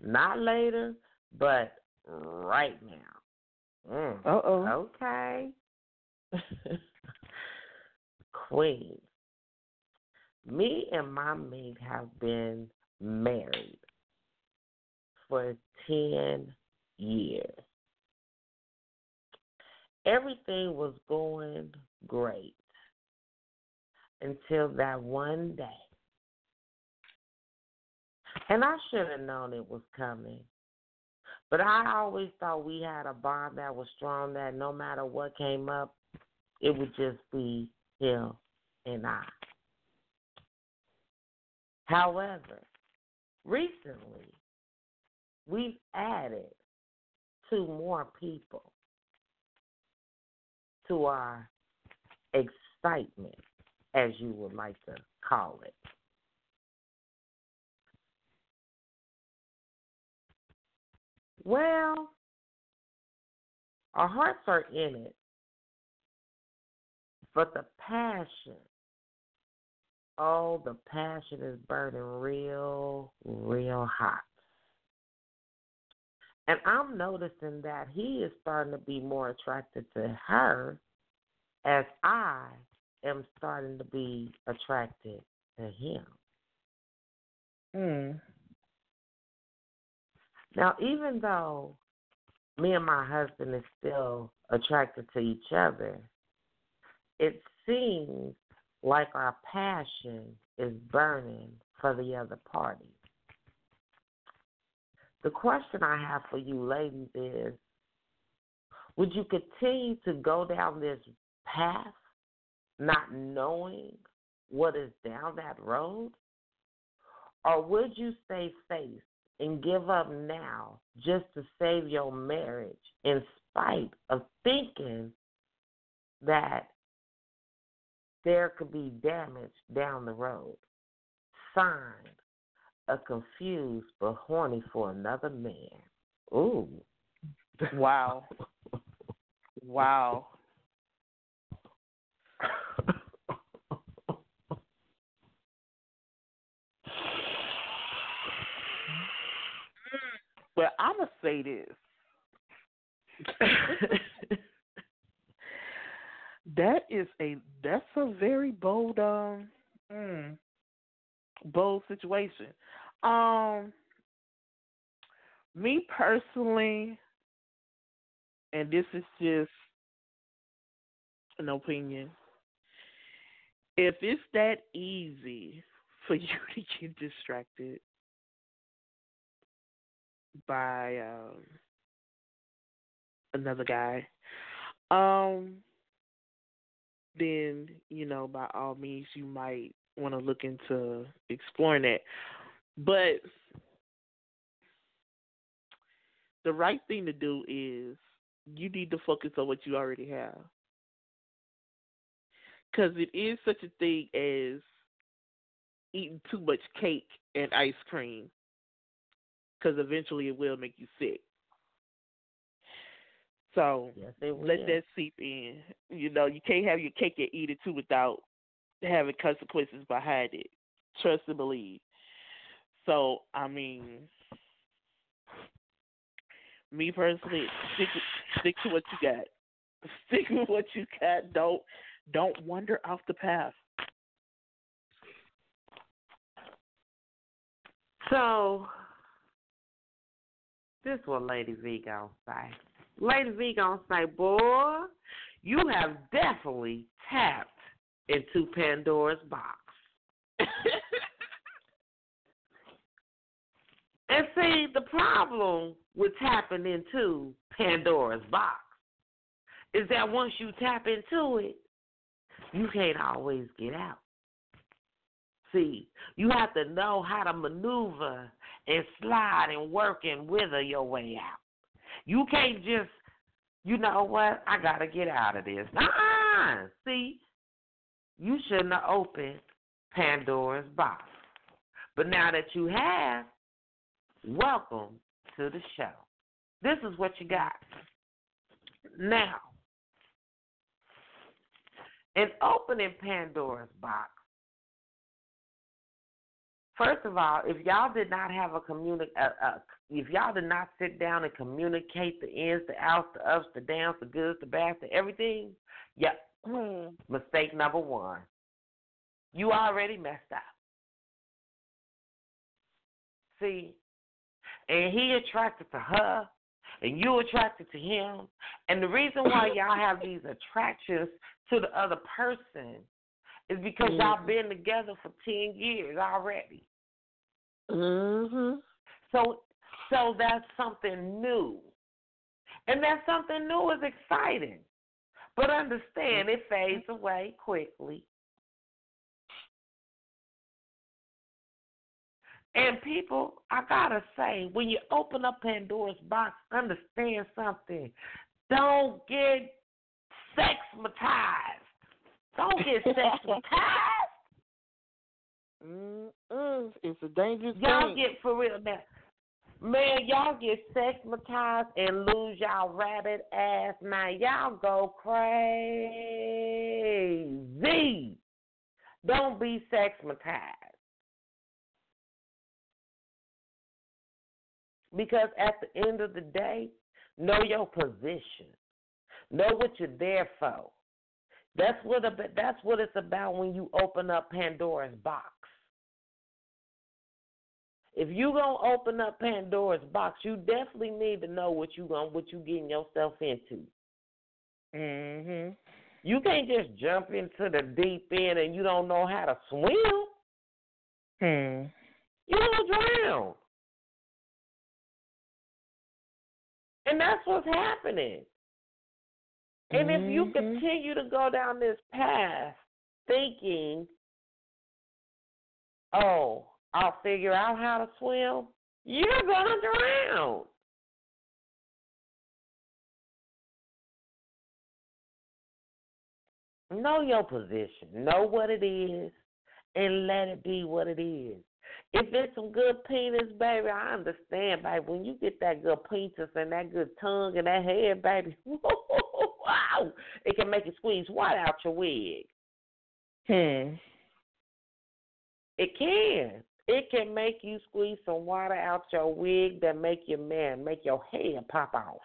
Not later, but right now. Mm. Uh oh. Okay. Queen. Me and my mate have been married for 10 years. Everything was going great until that one day. And I should have known it was coming. But I always thought we had a bond that was strong that no matter what came up, it would just be him and I. However, recently, we've added two more people to our excitement, as you would like to call it. Well, our hearts are in it, but the passion, oh, the passion is burning real, real hot. And I'm noticing that he is starting to be more attracted to her as I am starting to be attracted to him. Hmm. Now, even though me and my husband is still attracted to each other, it seems like our passion is burning for the other party. The question I have for you ladies is would you continue to go down this path not knowing what is down that road? Or would you stay faced and give up now just to save your marriage in spite of thinking that there could be damage down the road? Signed, a confused but horny for another man. Ooh. Wow. Wow. Well, I'ma say this. that is a that's a very bold um mm, bold situation. Um me personally and this is just an opinion. If it's that easy for you to get distracted by um another guy, um then, you know, by all means you might want to look into exploring that. But the right thing to do is you need to focus on what you already have. Because it is such a thing as eating too much cake and ice cream. Because eventually it will make you sick. So yes, let that seep in. You know, you can't have your cake and eat it too without having consequences behind it. Trust and believe. So, I mean, me personally, stick stick to what you got. Stick with what you got. Don't don't wander off the path. So, this what Lady V gonna say. Lady V gonna say, boy, you have definitely tapped into Pandora's box. and see, the problem with tapping into Pandora's box is that once you tap into it, you can't always get out. See, you have to know how to maneuver and slide and work and wither your way out. You can't just, you know what, I got to get out of this. Nah, see, you shouldn't have opened Pandora's box. But now that you have, welcome to the show. This is what you got. Now, in opening Pandora's box, first of all, if y'all did not have a communi- uh, uh, if y'all did not sit down and communicate the ins, the outs, the ups, the downs, the goods, the bads, the everything, yeah, Hmm. mistake number one. You already messed up. See, and he attracted to her, and you attracted to him. And the reason why y'all have these attractions to the other person is because y'all been together for ten years already. Mhm. So so that's something new. And that something new is exciting. But understand it fades away quickly. And people, I gotta say, when you open up Pandora's box, understand something. Don't get sexmatized. Don't get sexmatized. Mm-mm. It's a dangerous Y'all thing. get for real now. Man, y'all get sexmatized and lose y'all rabbit ass. Now y'all go crazy. Don't be sexmatized. Because at the end of the day, know your position. Know what you're there for. That's what that's what it's about when you open up Pandora's box. If you gonna open up Pandora's box, you definitely need to know what you going what you getting yourself into. Mhm. You can't just jump into the deep end and you don't know how to swim. Hmm. You will drown. And that's what's happening. And if you Mhm. continue to go down this path thinking, oh, I'll figure out how to swim, you're going to drown. Know your position, know what it is, and let it be what it is. If it's some good penis, baby, I understand, baby. When you get that good penis and that good tongue and that head, baby, wow, it can make you squeeze water out your wig. Hmm. It can. It can make you squeeze some water out your wig that make your man, make your hair pop off.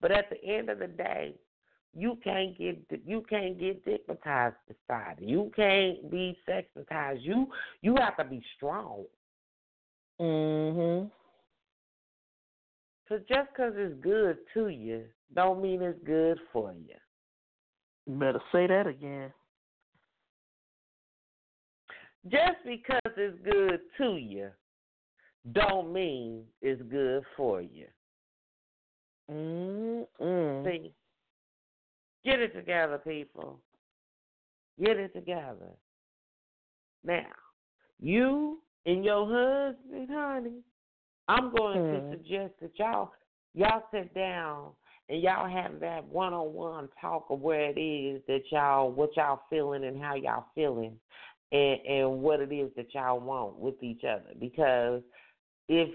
But at the end of the day, you can't get you can't get stigmatized beside. You can't be sexmatized. You you have to be strong. Mhm. Cause just cause it's good to you, don't mean it's good for you. You better say that again. Just because it's good to you, don't mean it's good for you. Mm-mm. See, get it together, people. Get it together. Now, you and your husband, honey, I'm going Hmm. to suggest that y'all y'all sit down and y'all have that one on one talk of where it is that y'all what y'all feeling and how y'all feeling and and what it is that y'all want with each other. Because if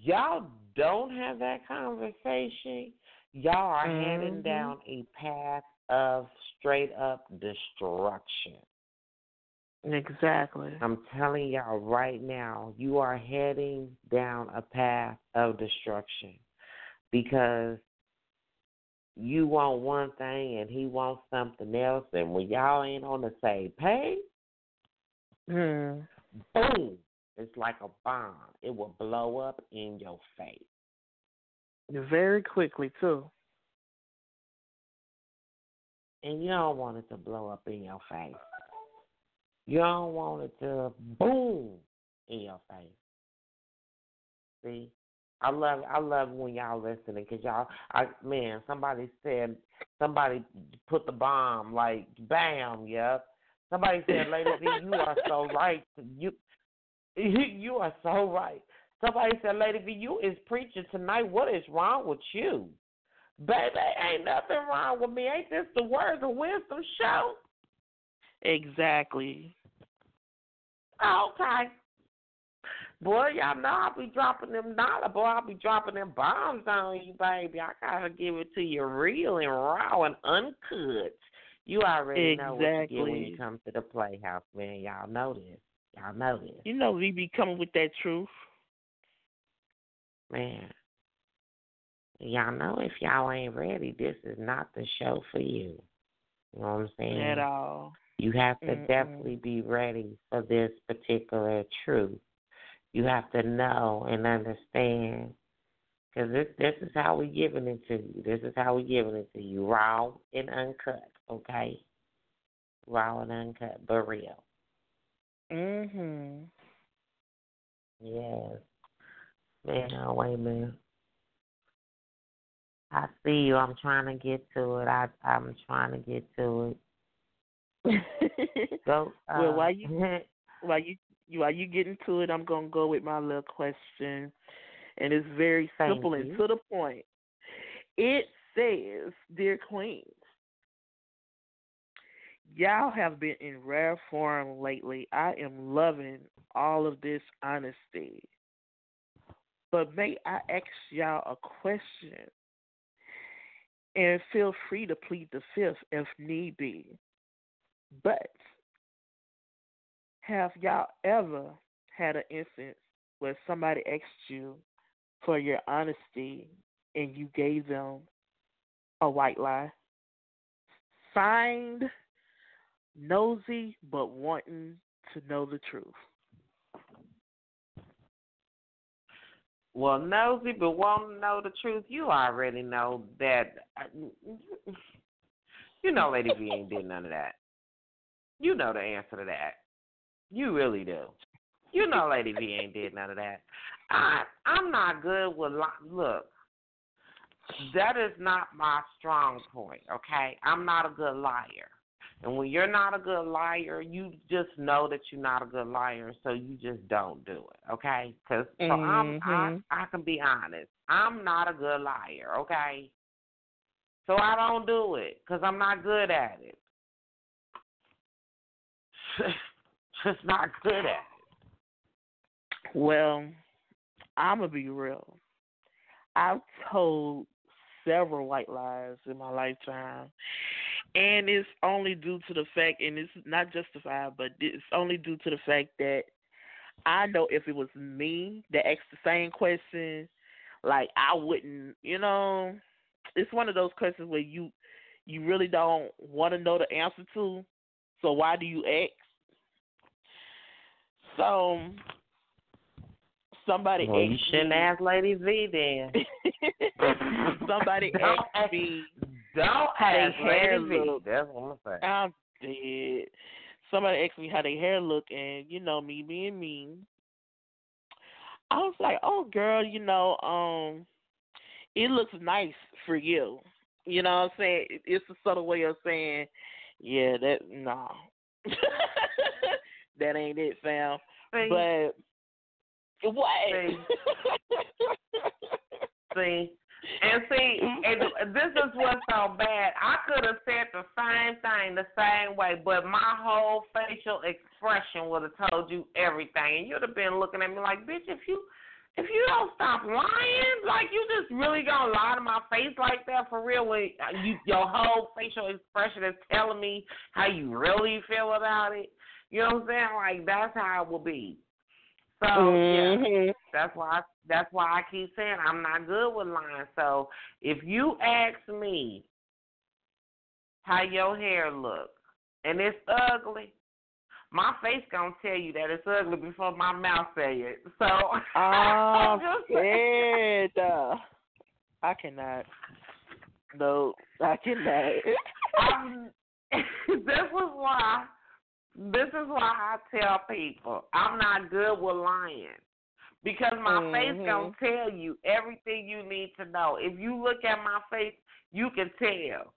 y'all don't have that conversation, y'all are heading Mhm. down a path of straight up destruction. Exactly. I'm telling y'all right now, you are heading down a path of destruction because you want one thing and he wants something else, and when y'all ain't on the same page, Hmm. boom, it's like a bomb. It will blow up in your face. Very quickly too. And you don't want it to blow up in your face. You don't want it to boom in your face. See? I love I love when y'all listening because y'all I man somebody said somebody put the bomb like bam yep somebody said Lady V you are so right you you are so right somebody said Lady V you is preaching tonight what is wrong with you baby ain't nothing wrong with me ain't this the words of wisdom show Exactly. okay Boy, y'all know I'll be dropping them dollar. Boy, I'll be dropping them bombs on you, baby. I gotta give it to you real and raw and uncut. You already know what you get when you come to the playhouse, man. Y'all know this. Y'all know this, You know we be coming with that truth. man. Y'all know if y'all ain't ready, this is not the show for you. You know what I'm saying? At all. You have to Mm-mm. definitely be ready for this particular truth. You have to know and understand. Because this, this is how we giving it to you. This is how we giving it to you. Raw and uncut, okay? Raw and uncut, but real. Mhm. Yes. Man, oh, wait a minute. I see you. I'm trying to get to it. I, I'm trying to get to it. Go. Uh, Well, while you- while you you- while you get into it, I'm gonna go with my little question, and it's very Thank simple and to the point. It says, "Dear Queens, y'all have been in rare form lately. I am loving all of this honesty, but may I ask y'all a question?" And feel free to plead the fifth if need be. But have y'all ever had an instance where somebody asked you for your honesty and you gave them a white lie? Signed, nosy, but wanting to know the truth. Well, nosy, but want to know the truth. You already know that. You know, Lady V ain't did none of that. You know the answer to that. You really do. You know, Lady V ain't did none of that. I I'm not good with look. That is not my strong point. Okay, I'm not a good liar. And when you're not a good liar, you just know that you're not a good liar, so you just don't do it, okay? Because so I'm I, Mhm. I can be honest. I'm not a good liar, okay? So I don't do it because I'm not good at it. just not good at it. Well, I'm going to be real. I've told several white lies in my lifetime. And it's only due to the fact, and it's not justified, but it's only due to the fact that I know if it was me that asked the same question, like I wouldn't, you know, it's one of those questions where you you really don't want to know the answer to. So why do you ask? So somebody Well, you shouldn't me, ask Lady V then. somebody asked ask- me Don't they hair look. That's what I'm saying. I'm dead. Somebody asked me how their hair look, and you know me being me, I was like, "Oh, girl, you know, um, it looks nice for you." You know what I'm saying? It's a subtle way of saying, "Yeah, that no, that ain't it, fam." See, But what? See. see, and see, and this is what's so bad. I could have said the same thing the same way, but my whole facial expression would have told you everything, and you'd have been looking at me like, "Bitch, if you." If you don't stop lying, like you just really gonna lie to my face like that for real, when you your whole facial expression is telling me how you really feel about it. You know what I'm saying? Like that's how it will be. So yeah, Mhm. that's why I, that's why I keep saying I'm not good with lying. So if you ask me how your hair look and it's ugly, my face gonna tell you that it's ugly before my mouth say it. So just Uh, I cannot. No, I cannot. I'm, this is why this is why I tell people I'm not good with lying. Because my face Mhm. gonna tell you everything you need to know. If you look at my face, you can tell.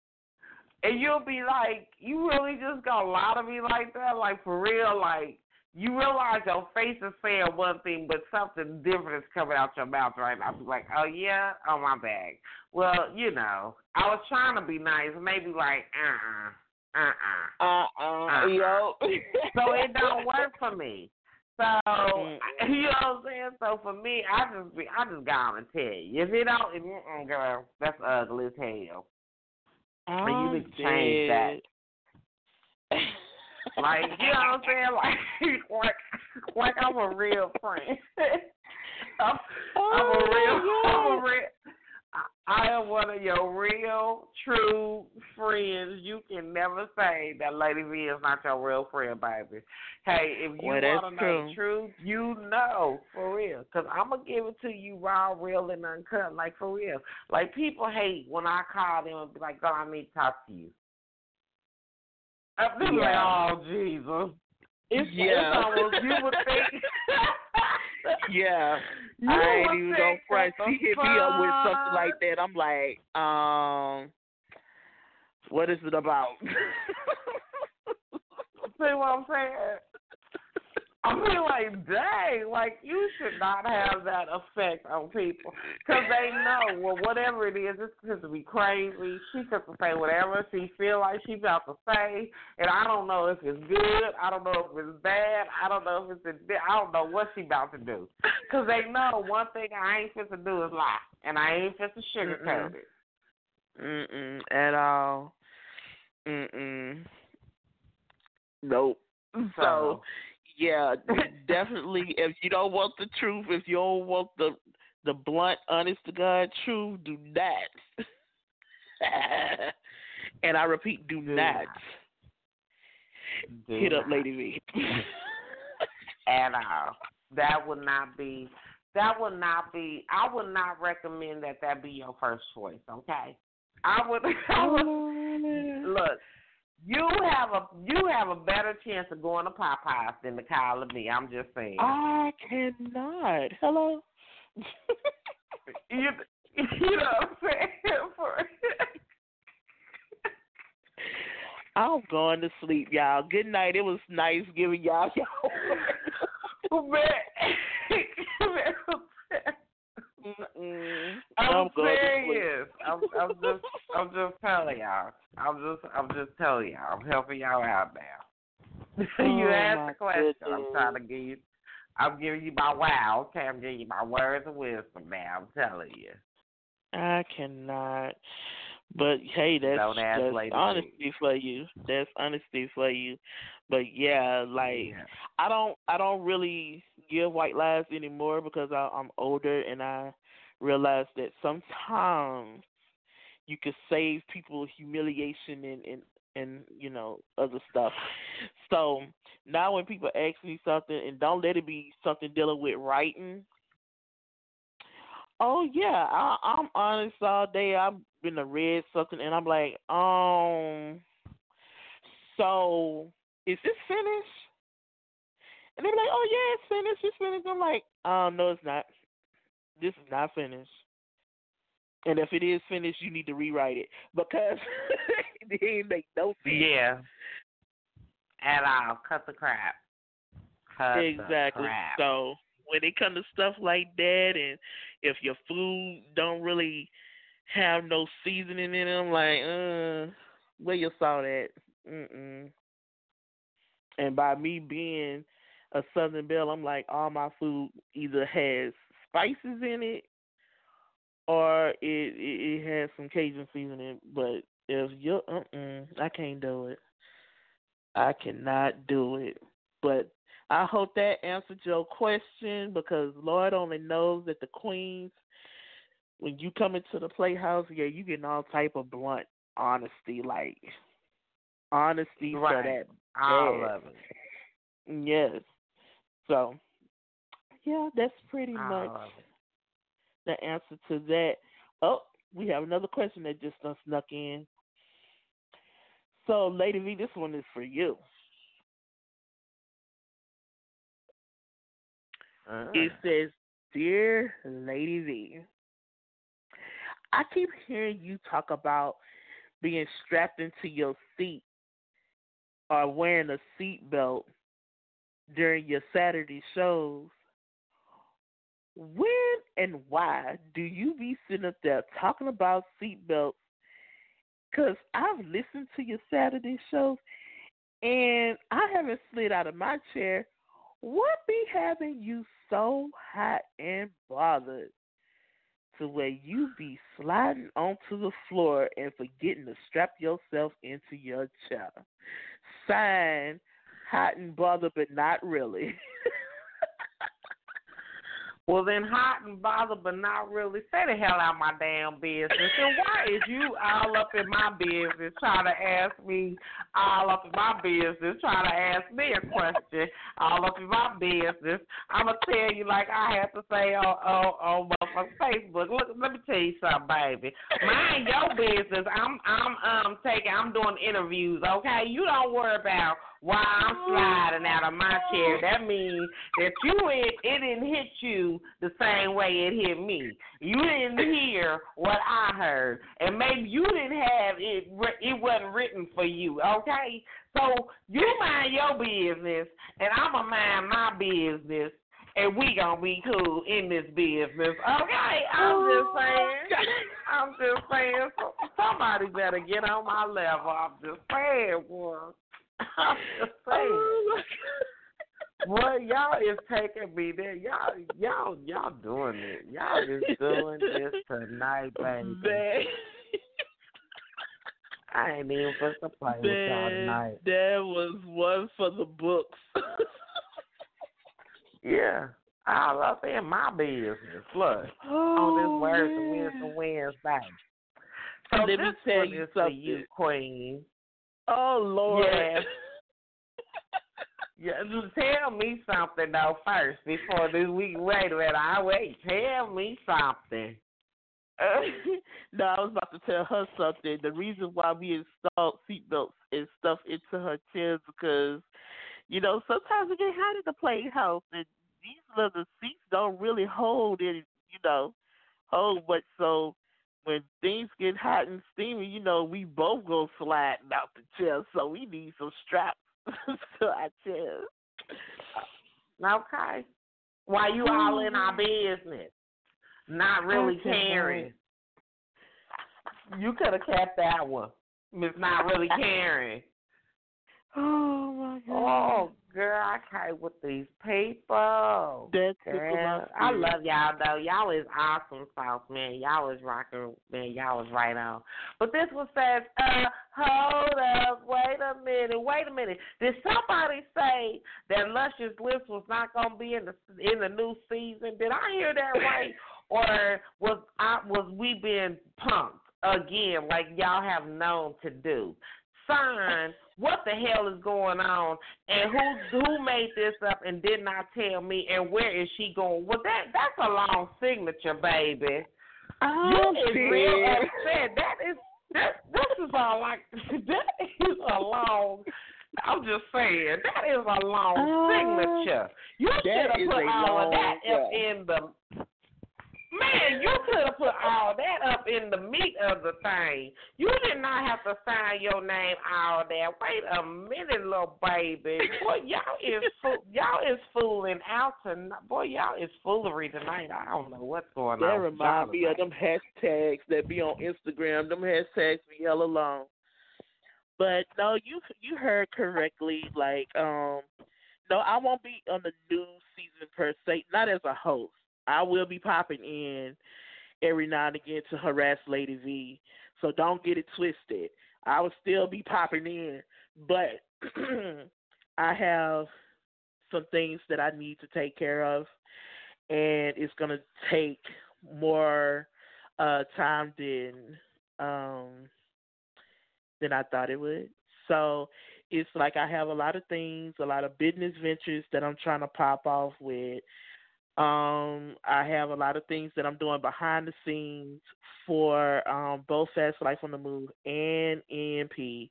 And you'll be like, you really just gonna lie to me like that? Like for real? Like you realize your face is saying one thing, but something different is coming out your mouth right now. I'll be like, oh yeah, oh my bad. Well, you know, I was trying to be nice, maybe like, uh, uh-uh, uh, Uh uh Uh-uh. yo. so it don't work for me. So Mm. you know what I'm saying. So for me, I just be, I just got to tell you, if it don't, if, mm-mm, girl, that's ugly as hell. I'm you need to change that. Like you know what I'm saying? Like like, like I'm a real friend. I'm, I'm a real. Oh, I'm a real. I- I am one of your real, true friends. You can never say that Lady V is not your real friend, baby. Hey, if you Well, want to know the truth, you know for real. Cause I'm gonna give it to you raw, real, and uncut, like for real. Like people hate when I call them and be like, "Girl, I need to talk to you." I'm just Yeah. like, "Oh Jesus." It's, Yeah. it's almost you would think. Yeah. You I ain't even gonna front. She hit me up with something like that. I'm like, um, what is it about? See what I'm saying? I mean, like, dang, like you should not have that effect on people because they know, well, whatever it is, it's supposed to be crazy. She's supposed to say whatever she feel like she's about to say, and I don't know if it's good, I don't know if it's bad, I don't know if it's, I don't know what she about to do because they know one thing I ain't supposed to do is lie, and I ain't supposed to sugarcoat Mm-mm. it. Mm-mm, at all. Mm-mm. Nope. Mm-hmm. So, So, yeah, definitely. If you don't want the truth, if you don't want the the blunt, honest to God truth, do not. and I repeat, do, Do not not. do hit up. Lady V. at all. That would not be. That would not be. I would not recommend that that be your first choice. Okay. I would. I would look. You have a you have a better chance of going to Popeyes than to call of me. I'm just saying. I cannot. Hello. you, you know what I'm saying? For, I'm going to sleep, y'all. Good night. It was nice giving y'all y'all. man, Mm-mm. I'm, I'm going to sleep. serious. I'm, I'm just, I'm just telling y'all. I'm just, I'm just telling y'all. I'm helping y'all out now. you Oh, asked the question. I'm trying to give you. I'm giving you my wow. Okay, I'm giving you my words of wisdom now. I'm telling you. I cannot. But hey, that's that's Lady honesty for you. That's honesty for you. But yeah, like Yeah. I don't I don't really give white lies anymore because I, I'm older and I realize that sometimes you could save people humiliation and and and you know other stuff. So now when people ask me something and don't let it be something dealing with writing. Oh yeah, I, I'm honest all day. I've been to read something and I'm like, um, so is this finished? And they're like, oh yeah, it's finished. It's finished. I'm like, um, no, it's not. This is not finished. And if it is finished, you need to rewrite it because it ain't make no sense. Yeah. At all. Cut the crap. Cut the Exactly. crap. So when it comes to stuff like that, and if your food don't really have no seasoning in it, I'm like, uh, where your salt at? Mm-mm. And by me being a Southern Belle, I'm like, all my food either has spices in it or it it, it has some Cajun seasoning. But if you, uh-uh, I can't do it. I cannot do it. But I hope that answered your question because Lord only knows that the queens, when you come into the playhouse, yeah, you getting all type of blunt honesty, like honesty for that. I bad. of it. Yes. So, yeah, that's pretty much the answer to that. Oh, we have another question that just snuck in. So, Lady V, this one is for you. Uh, It says, dear Lady V, I keep hearing you talk about being strapped into your seat or wearing a seat belt during your Saturday shows. When and why do you be sitting up there talking about seatbelts? Because I've listened to your Saturday shows and I haven't slid out of my chair. What be having you so hot and bothered to where you be sliding onto the floor and forgetting to strap yourself into your chair? Sign, hot and bothered, but not really. Well, then hot and bothered, but not really. Stay the hell out of my damn business. And why is you all up in my business trying to ask me all up in my business, trying to ask me a question all up in my business? I'm gonna tell you like I have to say on on, on Facebook. Look, let me tell you something, baby. Mind your business. I'm I'm um taking I'm doing interviews. Okay, you don't worry about while I'm sliding out of my chair. That means that you it, it didn't hit you the same way it hit me. You didn't hear what I heard, and maybe you didn't have it. It wasn't written for you. Okay, so you mind your business, and I'ma mind my business. And we gonna be cool in this business, okay? I'm just saying. Oh. I'm just saying. Somebody better get on my level. I'm just saying, boy. I'm just oh, saying. Oh, Boy, y'all is taking me there. Y'all, y'all, y'all doing it. Y'all is doing this tonight, baby. I ain't even supposed to play with y'all tonight. that was one for the books. Yeah, I up in my business. Look, on oh, this Words and man. Wisdom Wednesday. So Let me tell one you is for something. you, Queen. Oh Lord. Yeah. Yeah, tell me something though first before this week. Wait a minute, I wait. Tell me something. no, I was about to tell her something. The reason why we installed seatbelts and stuff into her chairs because, you know, sometimes it get hot in the playhouse and these leather seats don't really hold any, you know, hold much. So when things get hot and steamy, you know, we both go sliding out the chair. So we need some straps to our chairs. Okay. Why you all in our business? Not really Okay. caring. You could have kept that one. Miss not really caring. Oh my god. Oh, girl, I can't with these people. That tickled Girl, I love y'all though. Y'all is awesome sauce, man. Y'all is rocking, man. Y'all is right on. But this one says, uh, hold up, wait a minute, wait a minute. Did somebody say that Luscious Lips was not gonna be in the in the new season? Did I hear that right? or was I was we being punked again like y'all have known to do? Son, what the hell is going on? And who who made this up and did not tell me? And where is she going? Well, that that's a long signature, baby. Oh, you is real upset. That is that. This is all like that is a long. I'm just saying that is a long Oh, signature. You should have put all of that up in the. Man, you could have put all that up in the meat of the thing. You did not have to sign your name all there. Wait a minute, little baby. Boy, y'all is fool- y'all is fooling out tonight. Boy, y'all is foolery tonight. I don't know what's going That on. with y'all remind me of them hashtags that be on Instagram. Them hashtags be hella long. But no, you you heard correctly. Like, um, no, I won't be on the new season per se. Not as a host. I will be popping in every now and again to harass Lady V. So don't get it twisted. I will still be popping in, but I have some things that I need to take care of, and it's gonna take more uh, time than um, than I thought it would. So it's like I have a lot of things, a lot of business ventures that I'm trying to pop off with. Um, I have a lot of things that I'm doing behind the scenes for um, both Fast Life on the Move and EMP.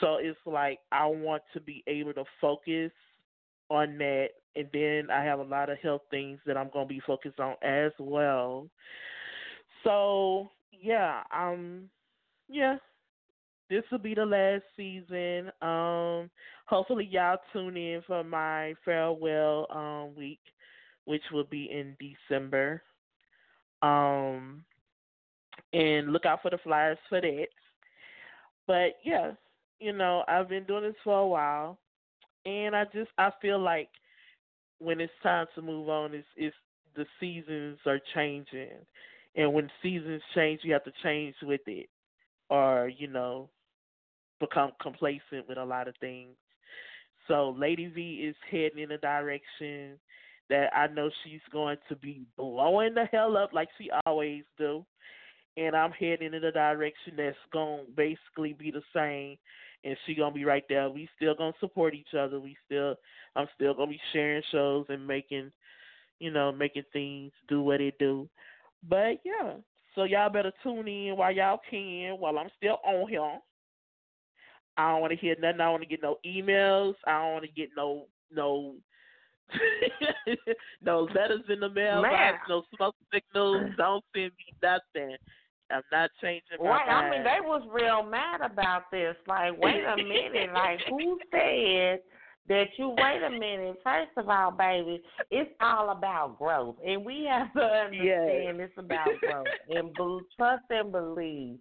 So it's like I want to be able to focus on that. And then I have a lot of health things that I'm going to be focused on as well. So, yeah, um, yeah, this will be the last season. Um, hopefully y'all tune in for my farewell um week, which will be in December. Um, and look out for the flyers for that. But yeah, you know, I've been doing this for a while, and I just I feel like when it's time to move on, it's it's the seasons are changing, and when seasons change, you have to change with it, or you know, become complacent with a lot of things. So Lady V is heading in a direction that I know she's going to be blowing the hell up like she always do. And I'm heading in a direction that's gonna basically be the same and she gonna be right there. We still gonna support each other. We still I'm still gonna be sharing shows and making you know, making things do what it do. But yeah. So y'all better tune in while y'all can, while I'm still on here. I don't want to hear nothing. I don't want to get no emails. I don't want to get no no no letters in the mailbox, no smoke signals. Don't send me nothing. I'm not changing my Right, mind. I mean they was real mad about this. Like, wait a minute, like who said that you wait a minute? First of all, baby, it's all about growth. And we have to understand it's about growth. And trust and believe.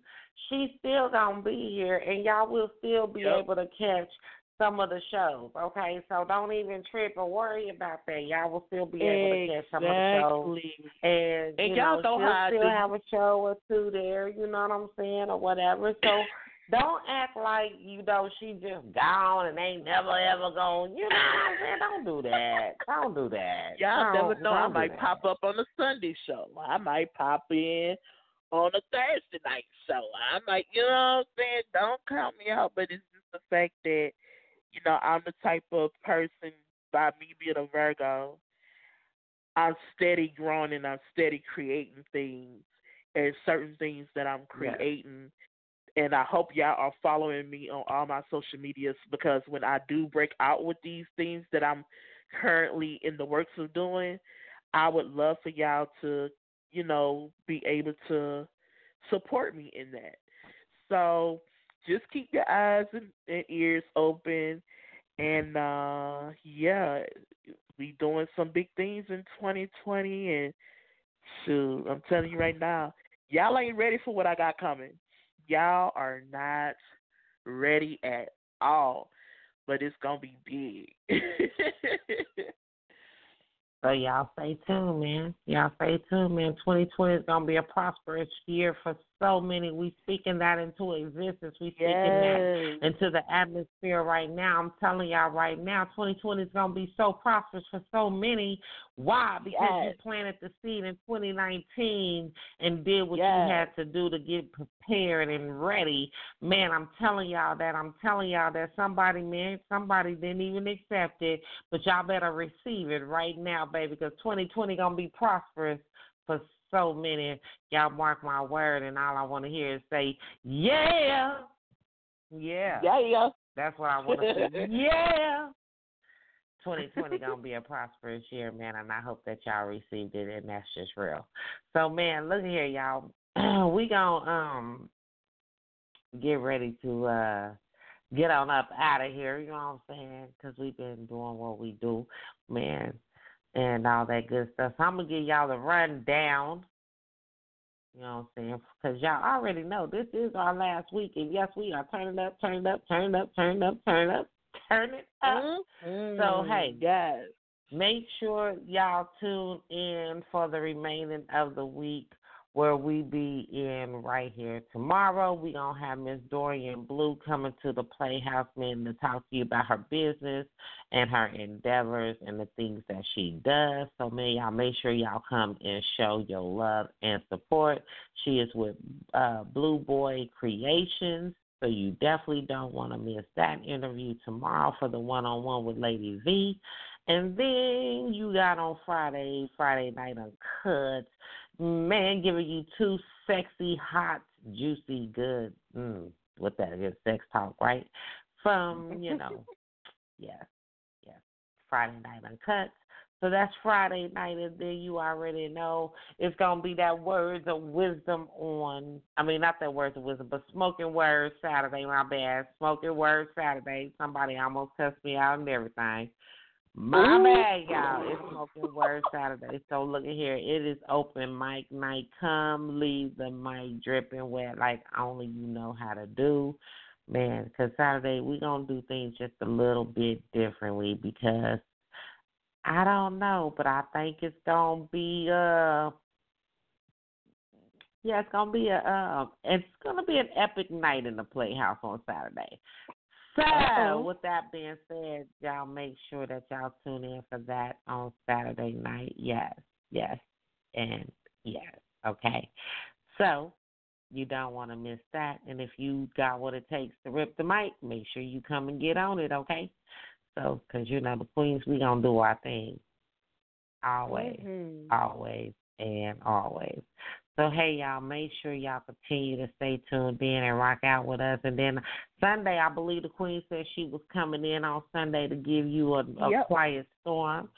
She's still gonna be here and y'all will still be Yep. able to catch some of the shows, okay? So don't even trip or worry about that. Y'all will still be able to catch some of the shows. Exactly. And, And you y'all know, she'll still have a show or two there, you know what I'm saying, or whatever. So don't act like, you know, she just gone and ain't never ever gone. You know what I'm saying? Don't do that. Don't do that. Y'all Don't- never know. I might pop up on a Sunday show. I might pop in on a Thursday night show. I might, you know what I'm saying? Don't count me out. But it's just the fact that, you know, I'm the type of person, by me being a Virgo, I'm steady growing and I'm steady creating things and certain things that I'm creating. And I hope y'all are following me on all my social medias because when I do break out with these things that I'm currently in the works of doing, I would love for y'all to, you know, be able to support me in that. So just keep your eyes and, and ears open and uh yeah, we doing some big things in 2020 and shoot, I'm telling you right now, y'all ain't ready for what I got coming. Y'all are not ready at all, but it's gonna be big. So y'all stay tuned, man. Y'all stay tuned, man. 2020 is gonna be a prosperous year for so many. We speaking that into existence. We speaking that into the atmosphere right now. I'm telling y'all right now, 2020 is gonna be so prosperous for so many. Why? Because you planted the seed in 2019 and did what Yes. you had to do to get prepared and ready. Man, I'm telling y'all that. I'm telling y'all that somebody, man, somebody didn't even accept it, but y'all better receive it right now, baby, because 2020 gonna be prosperous for so many. Y'all mark my word, and all I want to hear is say, yeah, yeah. Yeah, yeah. That's what I want to say. yeah. 2020 gonna be a prosperous year, man, and I hope that y'all received it, and that's just real. So, man, look here, y'all. we gonna um get ready to uh get on up out of here. You know what I'm saying? Because we've been doing what we do, man, and all that good stuff. So I'm gonna give y'all the rundown. You know what I'm saying? Because y'all already know this is our last week, and yes, we are turning up, turning up, turning up, turning up, turning up, turning up. So, hey. Mm-hmm. guys, Make sure y'all tune in for the remaining of the week where we be in right here tomorrow. We gonna have Miss Dorian Blue coming to the Playhouse Man to talk to you about her business and her endeavors and the things that she does. So y'all make sure y'all come and show your love and support. She is with uh, Blue Boy Creations. So you definitely don't want to miss that interview tomorrow for the one on one with Lady V. And then you got on Friday, Friday night uncut. Man, giving you two sexy, hot, juicy, good, mm, what that is, sex talk, right? From, you know, yes, yes, Friday Night Uncut. So that's Friday night, and then you already know it's gonna be that words of wisdom on. I mean, not that words of wisdom, but smoking words Saturday. My bad, smoking words Saturday. Somebody almost cussed me out and everything. My Ooh. bad, y'all. It's smoking words Saturday. So look at here. It is open mic night. Come leave the mic dripping wet like only you know how to do. Man, because Saturday we gonna do things just a little bit differently because I don't know, but I think it's gonna be uh yeah, it's gonna be a uh, it's gonna be an epic night in the Playhouse on Saturday. So with that being said, y'all make sure that y'all tune in for that on Saturday night. Yes, yes, and yes. Okay. So you don't want to miss that. And if you got what it takes to rip the mic, make sure you come and get on it, okay? So, because you know, the Queens, we going to do our thing. Always, Mhm. always, and always. So, hey, y'all, make sure y'all continue to stay tuned in and rock out with us. And then Sunday, I believe the Queen said she was coming in on Sunday to give you a, a Yep. quiet storm.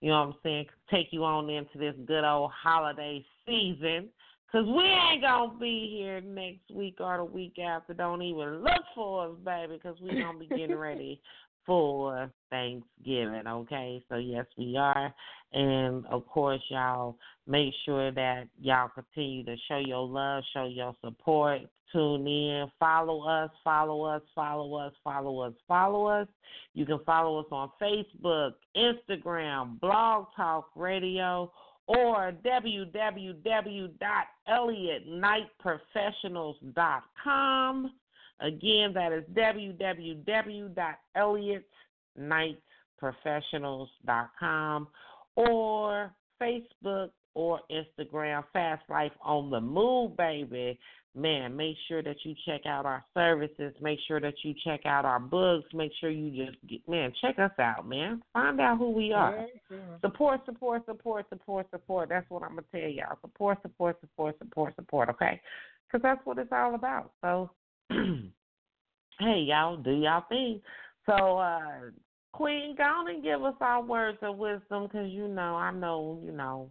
You know what I'm saying? Take you on into this good old holiday season. Because we ain't going to be here next week or the week after. Don't even look for us, baby, because we to be getting ready for Thanksgiving, okay? So, yes, we are. And, of course, y'all make sure that y'all continue to show your love, show your support, tune in, follow us, follow us, follow us, follow us, follow us. You can follow us on Facebook, Instagram, Blog Talk Radio, or www.elliottnightprofessionals.com. Again, that is www.elliottnightprofessionals.com or Facebook or Instagram, Fast Life on the Move, baby. Man, make sure that you check out our services. Make sure that you check out our books. Make sure you just, get, man, check us out, man. Find out who we are. Mhm. Support, support, support, support, support. That's what I'm gonna tell y'all. Support, support, support, support, support. Okay, because that's what it's all about. So, hey, y'all, do y'all thing. So, uh, Queen, go on and give us our words of wisdom, because you know, I know, you know,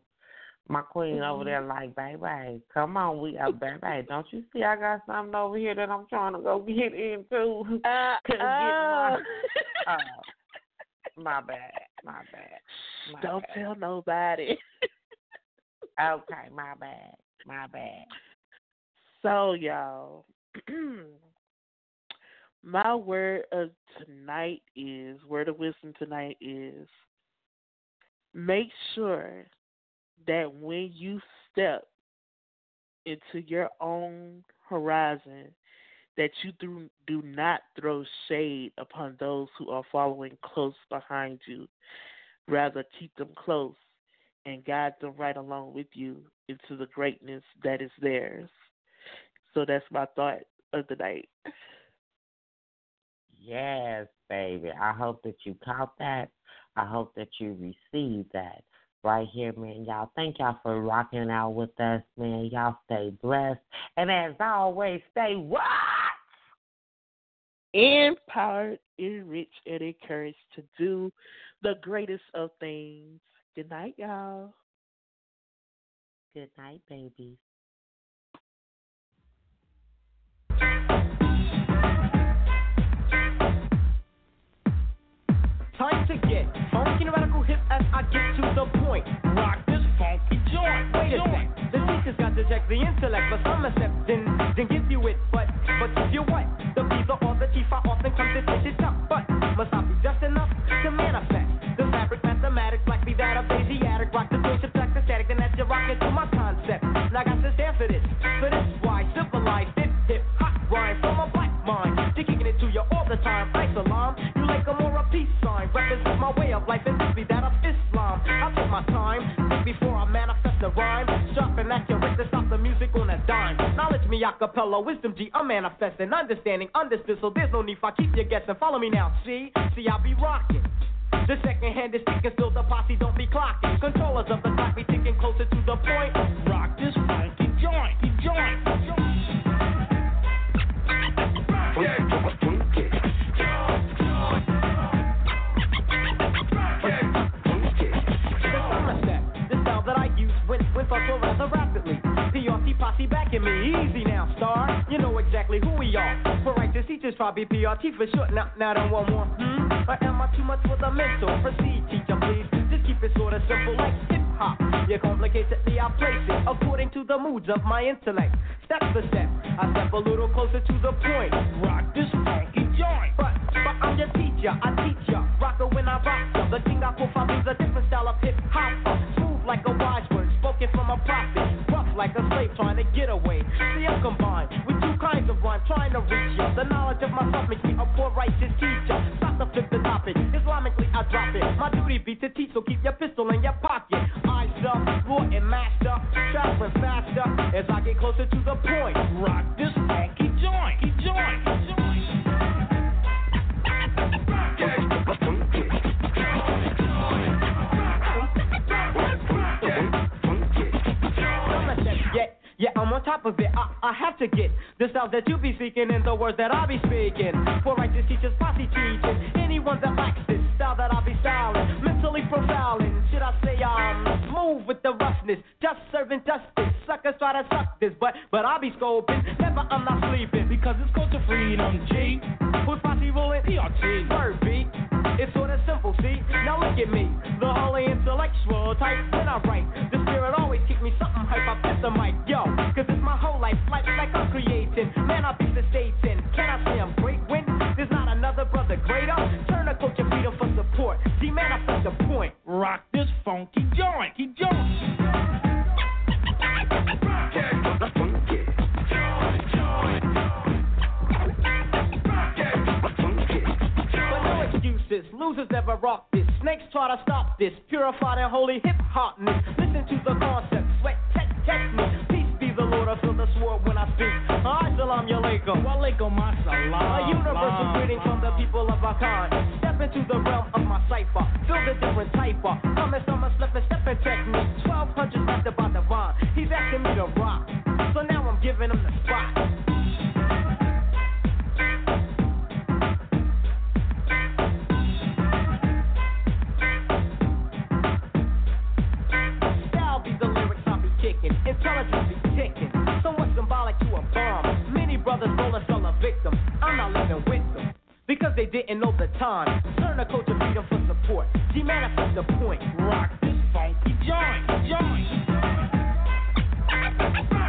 my queen over there, like, baby, come on, we, uh, baby, don't you see I got something over here that I'm trying to go get into? Uh, Couldn't get uh. my, uh, my bad, my bad. My Don't bad. tell nobody. Okay, my bad, my bad. So, y'all, my word of tonight is word of wisdom tonight is make sure that when you step into your own horizon, that you do, do not throw shade upon those who are following close behind you. Rather, keep them close and guide them right along with you into the greatness that is theirs. So that's my thought of the night. Yes, baby. I hope that you caught that. I hope that you received that right here, man. Y'all, thank y'all for rocking out with us, man. Y'all stay blessed. And as always, stay what? Empowered, enriched, and encouraged to do the greatest of things. Good night, y'all. Good night, babies. Time to get funky and radical hip as I get to the point. Rock this funky joint. Wait a sec. The teacher's got to check the intellect, but some accept then, give you it. But but you what? The the or the chief I often come to dish it up. But must I be just enough to manifest? The fabric mathematics like be that of Asiatic. Rock the twin subtract the static, then that's your rockin' to my concept. And I got to stand for this. For this why civilized hip hip hot rhyme from a black mind. To kicking it to you all the time. I salam. You like a more a peace sign. Represent my way of life and this be that of Islam. I'll take my time. Before I manifest the rhyme. Sharp and accurate to stop the music on a dime. Knowledge me acapella. Wisdom G. I'm manifesting. Understanding. Understood. So there's no need for I keep you guessing. Follow me now. See? See, I be rocking. The second hand is ticking, still the posse don't be clocking. Controllers of the clock be ticking closer to the point. Rock this funky joint, joint, joint. So rather rapidly. PRT posse backing me, easy now, star. You know exactly who we are. Poor Righteous Teachers, probably PRT for short. Now, now don't want more. Hmm? Or am I too much for the mental? Proceed, teacher, please. Just keep it sorta simple like hip hop. You complicatedly I place it according to the moods of my intellect. Step for step, I step a little closer to the point. Rock this funky joint. But, but I'm your teacher, I teach ya. Rocker when I rock ya. The king I profile is a different style of hip hop. Spoken from a prophet. Rough like a slave trying to get away. See, I'm combined with two kinds of rhyme trying to reach you. The knowledge of myself makes me a poor righteous teacher. Stop to flip the topic. Islamically, I drop it. My duty be to teach, so keep your pistol in your pocket. Eyes up, raw and master. Traveling faster as I get closer to the point. Rock this Yeah, I'm on top of it. I, I have to get the style that you be seeking and the words that I be speaking. Poor Righteous Teachers, posse teaching. Anyone that lacks this style that I be styling, mentally profiling. Should I say I'm smooth with the roughness, just serving justice. Suckers try to suck this, but but I be scoping. Never, I'm not sleeping because it's culture freedom. G, who's posse rolling? PRT. Word. It's sorta simple, see? Now look at me, the holy intellectual type. When I write, the spirit always keep me something hype. I piss the mic, yo, cause it's my whole life, like, like I'm creating. Man, I beat the states in. Can I say I'm great when there's not another brother greater? Turn the culture freedom for support. See, man, I press the point. Rock this funky joint, keep joint. Excuses, losers never rock this. Snakes try to stop this. Purified and holy hip hopness. Listen to the concept, sweat tech technique. Peace be the Lord, I feel the sword when I speak. I salam alaikum. Walaikum assalam. A universal greeting from the people of our kind. Step into the realm of my cipher. Feel the different type of. Come and summer slipping, stepping technique. 1200 left by divine. He's asking me to rock. So now I'm giving him the spot. taken, intelligently ticking. somewhat symbolic to a bomb. Many brothers roll us all a victim. I'm not living with them because they didn't know the time. Turn a culture, freedom for support. She manifests the point. Rock this funky joint, joint.